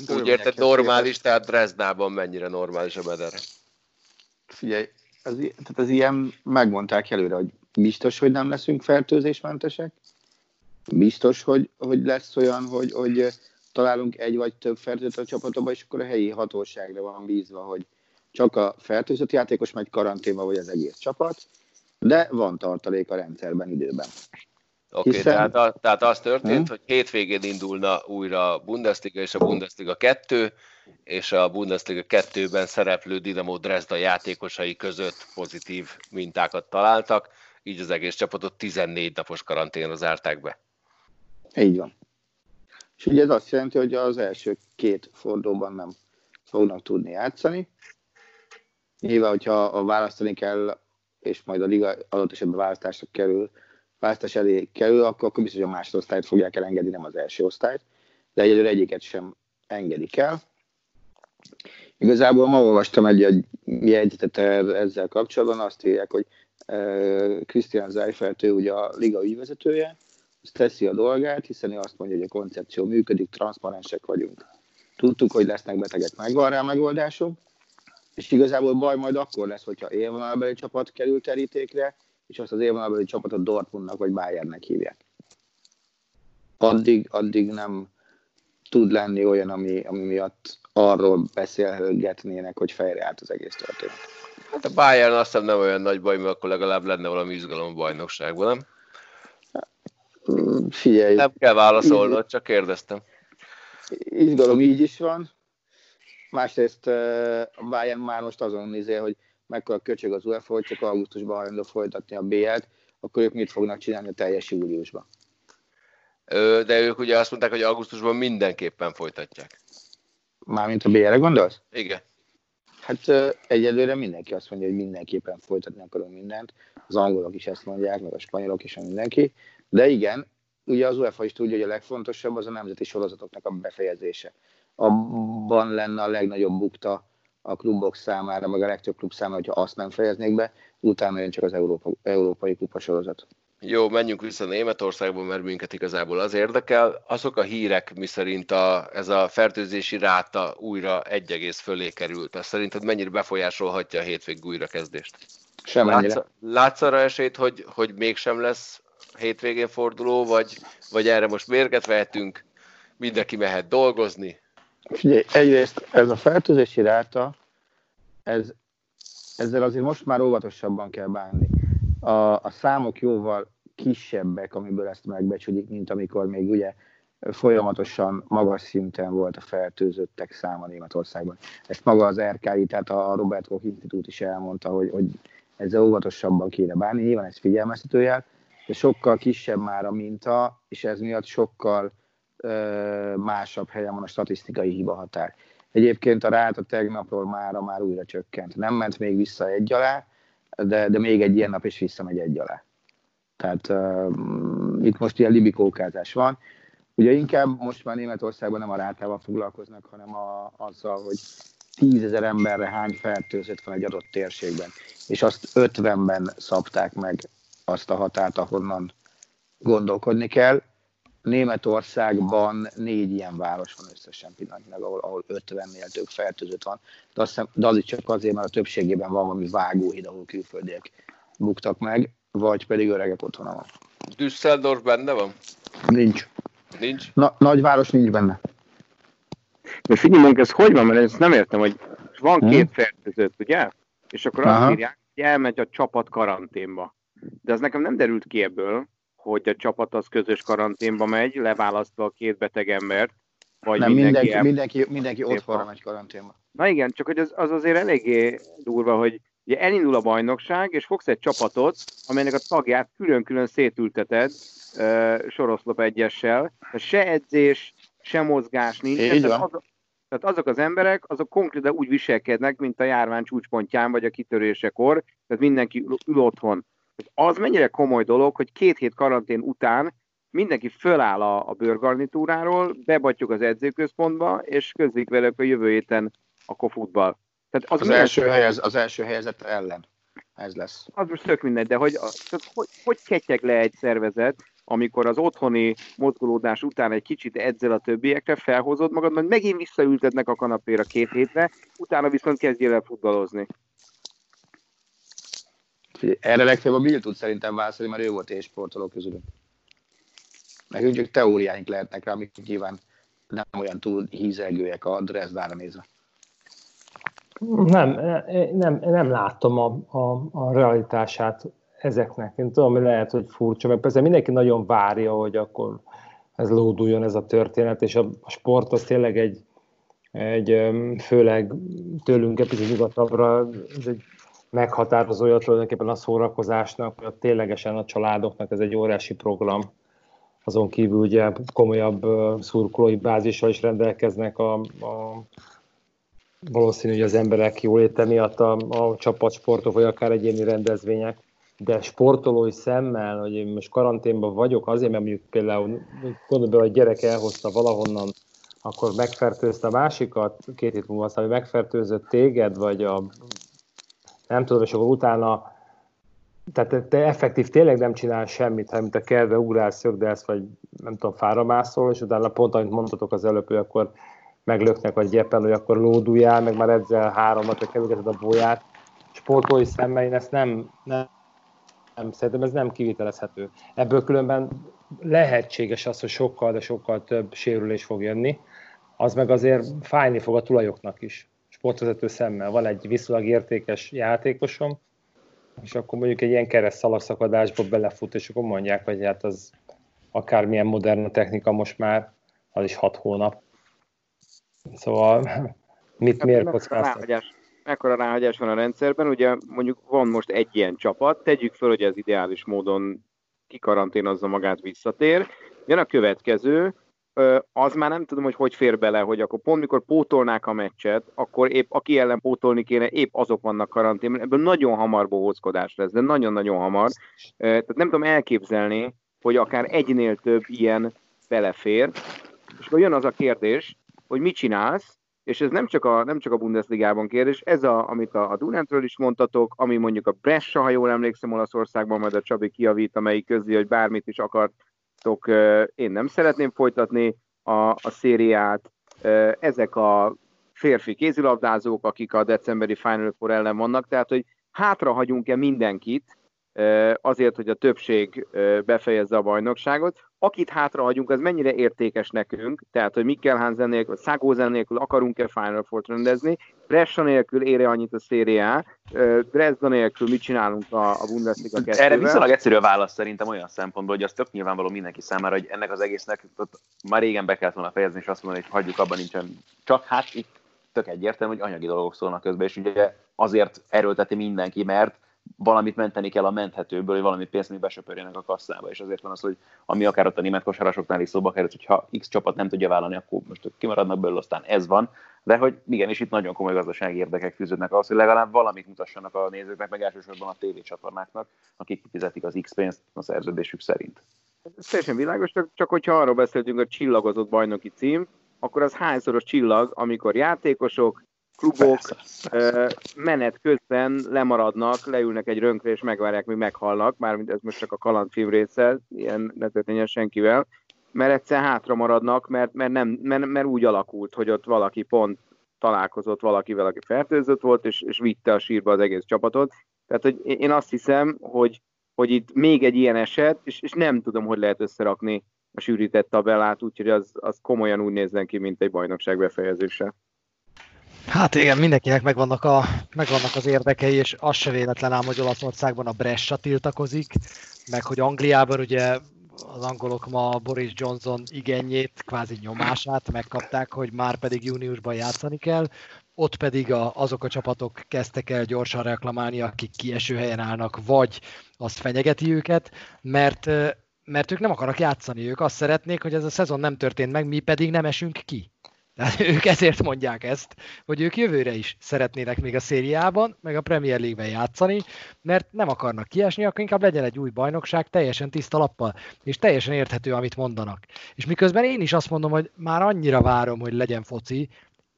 C: Úgy érted normális, tehát Dresdában mennyire normális a meder?
D: Figyelj, az, tehát az ilyen megmondták előre, hogy biztos, hogy nem leszünk fertőzésmentesek, biztos, hogy, hogy lesz olyan, hogy, hogy találunk egy vagy több fertőzött a csapatokba, és akkor a helyi hatóságra van bízva, hogy csak a fertőzött játékos megy karanténba, vagy az egész csapat, de van tartalék a rendszerben időben.
C: Oké, okay, Hiszen... tehát, tehát az történt, hmm? hogy hétvégén indulna újra a Bundesliga és a Bundesliga 2, és a Bundesliga 2-ben szereplő Dinamo Dresda játékosai között pozitív mintákat találtak, így az egész csapatot 14 napos karanténra zárták be.
D: Így van. És ugye ez azt jelenti, hogy az első két fordulóban nem fognak tudni játszani. Nyilván, hogyha a választani kell, és majd a liga adott esetben választásra kerül, választás elé kerül, akkor, akkor biztos, hogy a másodosztályt fogják elengedni, nem az első osztályt, de egyelőre egyiket sem engedik el. Igazából ma olvastam egy, egy jegyzetet ezzel kapcsolatban, azt írják, hogy Christian Zeifert, ő ugye a liga ügyvezetője, teszi a dolgát, hiszen ő azt mondja, hogy a koncepció működik, transzparensek vagyunk. Tudtuk, hogy lesznek betegek, megvan rá megoldásunk, és igazából baj majd akkor lesz, hogyha élvonalbeli csapat kerül terítékre, és azt az élvonalbeli csapatot Dortmundnak vagy Bayernnek hívják. Addig, addig nem tud lenni olyan, ami, ami miatt arról beszélgetnének, hogy fejreállt az egész történet.
C: Hát a Bayern azt hiszem nem olyan nagy baj, mert akkor legalább lenne valami izgalom a bajnokságban, nem?
D: Figyelj.
C: Nem kell válaszolnod, csak kérdeztem.
D: Izgalom így is van. Másrészt a Bayern már most azon nézé, hogy mekkora köcsög az UEFA, hogy csak augusztusban hajlandó folytatni a BL-t. akkor ők mit fognak csinálni a teljes júliusban.
C: De ők ugye azt mondták, hogy augusztusban mindenképpen folytatják.
D: Mármint a BR-re gondolsz?
C: Igen.
D: Hát egyelőre mindenki azt mondja, hogy mindenképpen folytatni akarunk mindent. Az angolok is ezt mondják, meg a spanyolok is, mindenki. De igen, ugye az UEFA is tudja, hogy a legfontosabb az a nemzeti sorozatoknak a befejezése. Abban lenne a legnagyobb bukta a klubok számára, meg a legtöbb klub számára, hogyha azt nem fejeznék be, utána jön csak az Európa, Európai Kupa sorozat.
C: Jó, menjünk vissza Németországba, mert minket igazából az érdekel. Azok a hírek, miszerint a, ez a fertőzési ráta újra egy egész fölé került. Ez szerinted mennyire befolyásolhatja a hétvég újrakezdést?
D: Sem látsz,
C: látsz arra esélyt, hogy, hogy mégsem lesz hétvégén forduló, vagy, vagy erre most mérget vehetünk, mindenki mehet dolgozni?
D: Figyelj, egyrészt ez a fertőzési ráta, ez, ezzel azért most már óvatosabban kell bánni a, a számok jóval kisebbek, amiből ezt megbecsülik, mint amikor még ugye folyamatosan magas szinten volt a fertőzöttek száma Németországban. Ezt maga az RKI, tehát a Robert Koch Institute is elmondta, hogy, hogy ezzel óvatosabban kéne bánni, nyilván ez figyelmeztetőjel, de sokkal kisebb már a minta, és ez miatt sokkal ö, másabb helyen van a statisztikai hiba határ. Egyébként a ráta tegnapról mára már újra csökkent. Nem ment még vissza egy alá, de, de még egy ilyen nap is visszamegy egy alá. Tehát uh, itt most ilyen libikókázás van. Ugye inkább most már Németországban nem a rátával foglalkoznak, hanem a, azzal, hogy tízezer emberre hány fertőzött van egy adott térségben. És azt 50-ben szabták meg azt a határt, ahonnan gondolkodni kell. Németországban négy ilyen város van összesen pillanatnyilag, ahol, ahol 50-nél több fertőzött van, de, azt, de az is csak azért, mert a többségében van valami vágóhíd, ahol külföldiek buktak meg, vagy pedig öregek otthona van.
C: Düsseldorf benne van?
D: Nincs.
C: Nincs?
D: Na, nagyváros nincs benne.
G: De figyelj, ez hogy van, mert ezt nem értem, hogy van hmm. két fertőzött, ugye? És akkor Aha. azt írják, hogy elmegy a csapat karanténba. De az nekem nem derült ki ebből, hogy a csapat az közös karanténba megy, leválasztva a két beteg embert,
D: vagy Nem, mindenki, mindenki, mindenki, mindenki otthonra megy karanténba.
G: Na igen, csak hogy az, az azért eléggé durva, hogy ugye elindul a bajnokság, és fogsz egy csapatot, amelynek a tagját külön-külön szétülteted uh, soroszlop egyessel, se edzés, se mozgás nincs.
D: Így
G: van. Az, tehát azok az emberek, azok konkrétan úgy viselkednek, mint a járvány csúcspontján, vagy a kitörésekor, tehát mindenki ül otthon az mennyire komoly dolog, hogy két hét karantén után mindenki föláll a, a bőrgarnitúráról, bebatjuk az edzőközpontba, és közlik velük a jövő héten a kofutball.
D: Tehát az, az, első helyez, az első helyezett ellen. Ez lesz.
G: Az most tök mindegy, de hogy, tehát hogy, hogy ketyeg le egy szervezet, amikor az otthoni mozgolódás után egy kicsit edzel a többiekre, felhozod magad, majd megint visszaültetnek a kanapéra két hétre, utána viszont kezdjél el futballozni.
D: Erre legfeljebb a Bill tud szerintem válaszolni, mert ő volt és sportoló közülünk. Nekünk csak teóriáink lehetnek rá, amik nyilván nem olyan túl hízelgőek a Dresdára nézve.
B: Nem, nem, nem látom a, a, a realitását ezeknek. Én tudom, hogy lehet, hogy furcsa, meg persze mindenki nagyon várja, hogy akkor ez lóduljon ez a történet, és a, a sport az tényleg egy, egy főleg tőlünk egy nyugatabbra, ez egy meghatározója tulajdonképpen a szórakozásnak, hogy ténylegesen a családoknak ez egy óriási program. Azon kívül ugye komolyabb szurkolói bázissal is rendelkeznek a, a valószínű, hogy az emberek jóléte miatt a, a csapatsportok, vagy akár egyéni rendezvények, de sportolói szemmel, hogy én most karanténban vagyok, azért, mert mondjuk például gondolom, hogy a gyerek elhozta valahonnan, akkor megfertőzte a másikat, két hét múlva aztán, hogy megfertőzött téged, vagy a nem tudom, és akkor utána, tehát te effektív tényleg nem csinál semmit, hanem mint a kertbe ugrálsz, szögdelsz, vagy nem tudom, fára mászol, és utána pont, amit mondtatok az előbb, hogy akkor meglöknek a gyepen, hogy akkor lóduljál, meg már edzel háromat, hogy kerülgeted a bóját. Sportolói szemmel én ezt nem, nem, nem, szerintem ez nem kivitelezhető. Ebből különben lehetséges az, hogy sokkal, de sokkal több sérülés fog jönni, az meg azért fájni fog a tulajoknak is sportvezető szemmel. Van egy viszonylag értékes játékosom, és akkor mondjuk egy ilyen kereszt szalagszakadásba belefut, és akkor mondják, hogy hát az akármilyen modern technika most már, az is hat hónap. Szóval [LAUGHS] mit hát, miért kockáztat?
G: mekkora ráhagyás van a rendszerben. Ugye mondjuk van most egy ilyen csapat, tegyük föl, hogy ez ideális módon kikaranténozza magát, visszatér. Jön a következő, az már nem tudom, hogy hogy fér bele, hogy akkor pont mikor pótolnák a meccset, akkor épp aki ellen pótolni kéne, épp azok vannak karanténban. Ebből nagyon hamar bohózkodás lesz, de nagyon-nagyon hamar. Tehát nem tudom elképzelni, hogy akár egynél több ilyen belefér. És akkor jön az a kérdés, hogy mit csinálsz, és ez nem csak a, nem csak a Bundesligában kérdés, ez a, amit a, a Dunántről is mondtatok, ami mondjuk a Brescia, ha jól emlékszem, Olaszországban majd a Csabi kiavít, amelyik közli, hogy bármit is akartok, én nem szeretném folytatni a, a szériát. Ezek a férfi kézilabdázók, akik a decemberi Final Four ellen vannak, tehát hogy hátra hagyunk-e mindenkit, azért, hogy a többség befejezze a bajnokságot. Akit hátrahagyunk, az mennyire értékes nekünk, tehát, hogy Mikkel Hansen nélkül, Szagózen nélkül akarunk-e Final Four-t rendezni, Brescia nélkül ére annyit a szériá, Dresda nélkül mit csinálunk a, a Bundesliga 2
E: Erre viszonylag egyszerű a válasz szerintem olyan szempontból, hogy az tök nyilvánvaló mindenki számára, hogy ennek az egésznek már régen be kellett volna fejezni, és azt mondani, hogy hagyjuk abban nincsen. Csak hát itt tök egyértelmű, hogy anyagi dolgok szólnak közben, és ugye azért erőlteti mindenki, mert valamit menteni kell a menthetőből, hogy valami pénzt még besöpörjenek a kasszába, és azért van az, hogy ami akár ott a német kosarasoknál is szóba került, hogyha X csapat nem tudja vállalni, akkor most kimaradnak belőle, aztán ez van, de hogy igen, és itt nagyon komoly gazdasági érdekek fűződnek ahhoz, hogy legalább valamit mutassanak a nézőknek, meg elsősorban a tévécsatornáknak, akik kifizetik az X pénzt a szerződésük szerint.
G: Ez teljesen világos, csak, csak hogyha arról beszéltünk, a csillagozott bajnoki cím, akkor az hányszoros csillag, amikor játékosok, klubok Persze. menet közben lemaradnak, leülnek egy rönkre és megvárják, míg meghalnak, mármint ez most csak a kalandfilm része, ilyen ne történjen senkivel, mert egyszer hátra maradnak, mert, mert, nem, mert, mert úgy alakult, hogy ott valaki pont találkozott valakivel, aki fertőzött volt, és, és vitte a sírba az egész csapatot. Tehát, hogy én azt hiszem, hogy, hogy itt még egy ilyen eset, és, és nem tudom, hogy lehet összerakni a sűrített tabellát, úgyhogy az, az komolyan úgy nézzen ki, mint egy bajnokság befejezése.
F: Hát igen, mindenkinek megvannak, a, megvannak az érdekei, és az se véletlen ám, hogy Olaszországban a Brescia tiltakozik, meg hogy Angliában ugye az angolok ma Boris Johnson igényét, kvázi nyomását megkapták, hogy már pedig júniusban játszani kell, ott pedig a, azok a csapatok kezdtek el gyorsan reklamálni, akik kieső helyen állnak, vagy azt fenyegeti őket, mert, mert ők nem akarnak játszani, ők azt szeretnék, hogy ez a szezon nem történt meg, mi pedig nem esünk ki. Tehát [LAUGHS] ők ezért mondják ezt, hogy ők jövőre is szeretnének még a szériában, meg a Premier League-ben játszani, mert nem akarnak kiesni, akkor inkább legyen egy új bajnokság teljesen tiszta lappal, és teljesen érthető, amit mondanak. És miközben én is azt mondom, hogy már annyira várom, hogy legyen foci,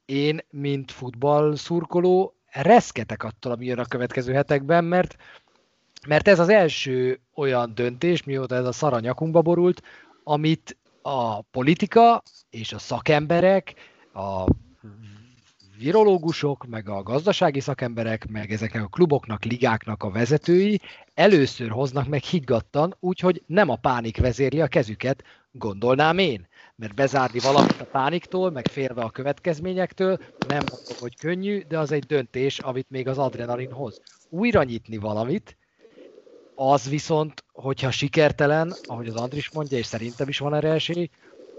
F: én, mint futball szurkoló, reszketek attól, ami jön a következő hetekben, mert mert ez az első olyan döntés, mióta ez a szara nyakunkba borult, amit a politika és a szakemberek, a virológusok, meg a gazdasági szakemberek, meg ezeknek a kluboknak, ligáknak a vezetői először hoznak meg higgadtan, úgyhogy nem a pánik vezérli a kezüket, gondolnám én. Mert bezárni valamit a pániktól, meg félve a következményektől, nem mondom, hogy könnyű, de az egy döntés, amit még az adrenalin hoz. Újra nyitni valamit, az viszont, hogyha sikertelen, ahogy az Andris mondja, és szerintem is van erre esély,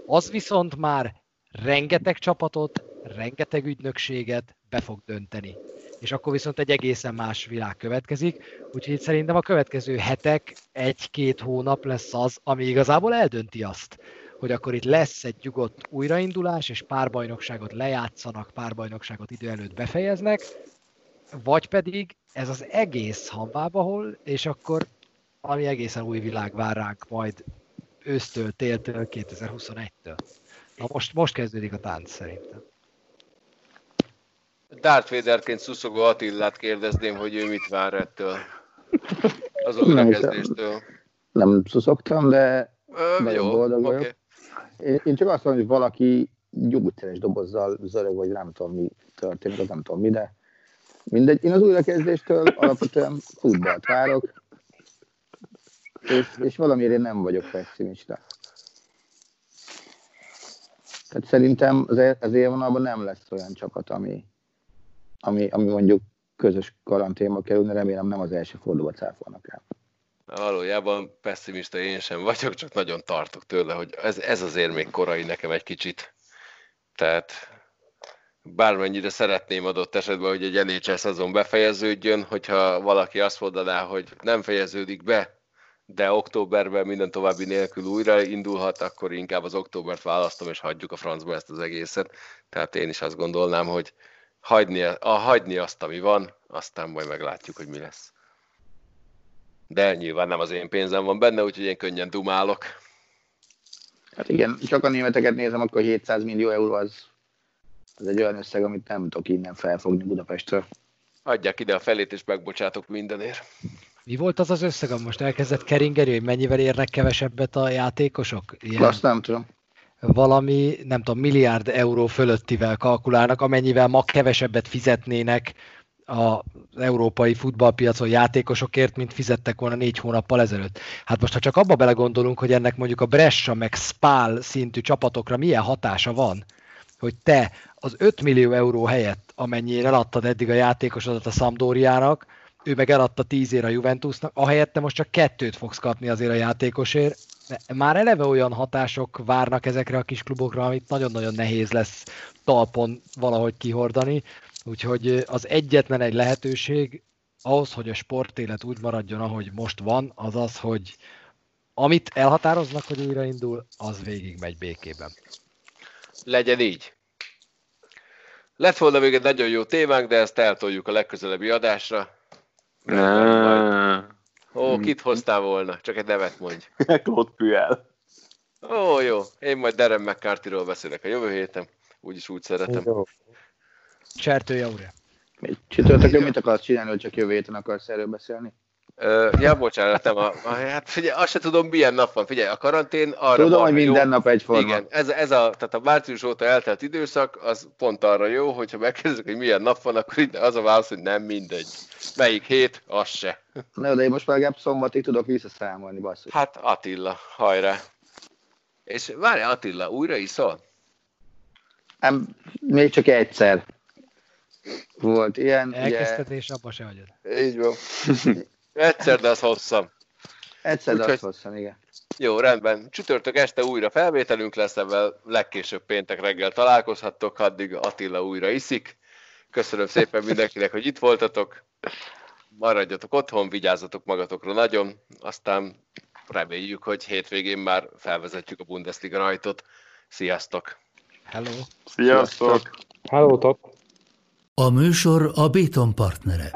F: az viszont már rengeteg csapatot, rengeteg ügynökséget be fog dönteni. És akkor viszont egy egészen más világ következik, úgyhogy szerintem a következő hetek, egy-két hónap lesz az, ami igazából eldönti azt, hogy akkor itt lesz egy nyugodt újraindulás, és pár bajnokságot lejátszanak, pár bajnokságot idő előtt befejeznek, vagy pedig ez az egész hamvába hol, és akkor ami egészen új világ vár ránk majd ősztől, téltől, 2021-től. Na most, most kezdődik a tánc szerintem.
C: Darth Vaderként szuszogó Attillát kérdezném, hogy ő mit vár ettől. Az újrakezdéstől.
D: Nem szuszogtam, de Ö, jó, boldog okay. vagyok. Én, én csak azt mondom, hogy valaki gyógyszeres dobozzal zörög, vagy nem tudom mi történik, nem tudom mi, de Mindegy, én az újrakezdéstől alapvetően futballt várok, és, és valamiért én nem vagyok pessimista. Tehát szerintem az, e- az élvonalban nem lesz olyan csapat, ami, ami, ami mondjuk közös karanténba kerülne, remélem nem az első fordulóba cáfolnak el.
C: Valójában pessimista én sem vagyok, csak nagyon tartok tőle, hogy ez, ez azért még korai nekem egy kicsit. Tehát bármennyire szeretném adott esetben, hogy egy NHL szezon befejeződjön, hogyha valaki azt mondaná, hogy nem fejeződik be, de októberben minden további nélkül újra indulhat, akkor inkább az októbert választom, és hagyjuk a francba ezt az egészet. Tehát én is azt gondolnám, hogy hagyni, a, hagyni azt, ami van, aztán majd meglátjuk, hogy mi lesz. De nyilván nem az én pénzem van benne, úgyhogy én könnyen dumálok.
D: Hát igen, csak a németeket nézem, akkor 700 millió euró az, az egy olyan összeg, amit nem tudok innen felfogni Budapestről.
C: Adják ide a felét, és megbocsátok mindenért.
F: Mi volt az az összeg, ami most elkezdett keringeni, hogy mennyivel érnek kevesebbet a játékosok?
D: Ilyen... Azt nem tudom
F: valami, nem tudom, milliárd euró fölöttivel kalkulálnak, amennyivel ma kevesebbet fizetnének az európai futballpiacon játékosokért, mint fizettek volna négy hónappal ezelőtt. Hát most, ha csak abba belegondolunk, hogy ennek mondjuk a Brescia meg Spal szintű csapatokra milyen hatása van, hogy te az 5 millió euró helyett, amennyire eladtad eddig a játékosodat a Sampdoriának, ő meg eladta 10 ér a Juventusnak, ahelyett te most csak kettőt fogsz kapni azért a játékosért. Már eleve olyan hatások várnak ezekre a kis klubokra, amit nagyon-nagyon nehéz lesz talpon valahogy kihordani. Úgyhogy az egyetlen egy lehetőség ahhoz, hogy a sportélet úgy maradjon, ahogy most van, az az, hogy amit elhatároznak, hogy újraindul, az végig megy békében.
C: Legyen így. Lett volna még egy nagyon jó témánk, de ezt eltoljuk a legközelebbi adásra. Ó, kit hoztál volna? Csak egy nevet mondj. [LAUGHS]
E: Claude Puel.
C: Ó, jó. Én majd Darren McCarthy-ról beszélek a jövő héten. Úgyis úgy szeretem. Jó.
F: Csertő Jaure.
D: Csütörtökön mit akarsz csinálni, hogy csak jövő héten akarsz erről beszélni?
C: Ja, bocsánat, nem a, a, hát figyelj, azt se tudom, milyen nap van. Figyelj, a karantén arra
D: Tudom, hogy minden jó. nap egyforma.
C: Igen, ez, ez a, tehát a március óta eltelt időszak, az pont arra jó, hogyha megkérdezik, hogy milyen nap van, akkor itt az a válasz, hogy nem mindegy. Melyik hét, az se.
D: Na, de én most már legalább szombatig tudok visszaszámolni, basszus.
C: Hát Attila, hajrá. És várj, Attila, újra iszol?
D: Nem, még csak egyszer volt ilyen.
F: Elkezdted, és abba se hagyod.
C: Így van. [LAUGHS] Egyszer, de az hosszam.
D: Egyszer, de az hosszam, igen.
C: Jó, rendben. Csütörtök este újra felvételünk lesz, ebben legkésőbb péntek reggel találkozhattok, addig Attila újra iszik. Köszönöm szépen mindenkinek, hogy itt voltatok. Maradjatok otthon, vigyázzatok magatokra nagyon, aztán reméljük, hogy hétvégén már felvezetjük a Bundesliga rajtot. Sziasztok!
F: Hello!
E: Sziasztok!
B: Hello, top!
A: A műsor a Béton partnere.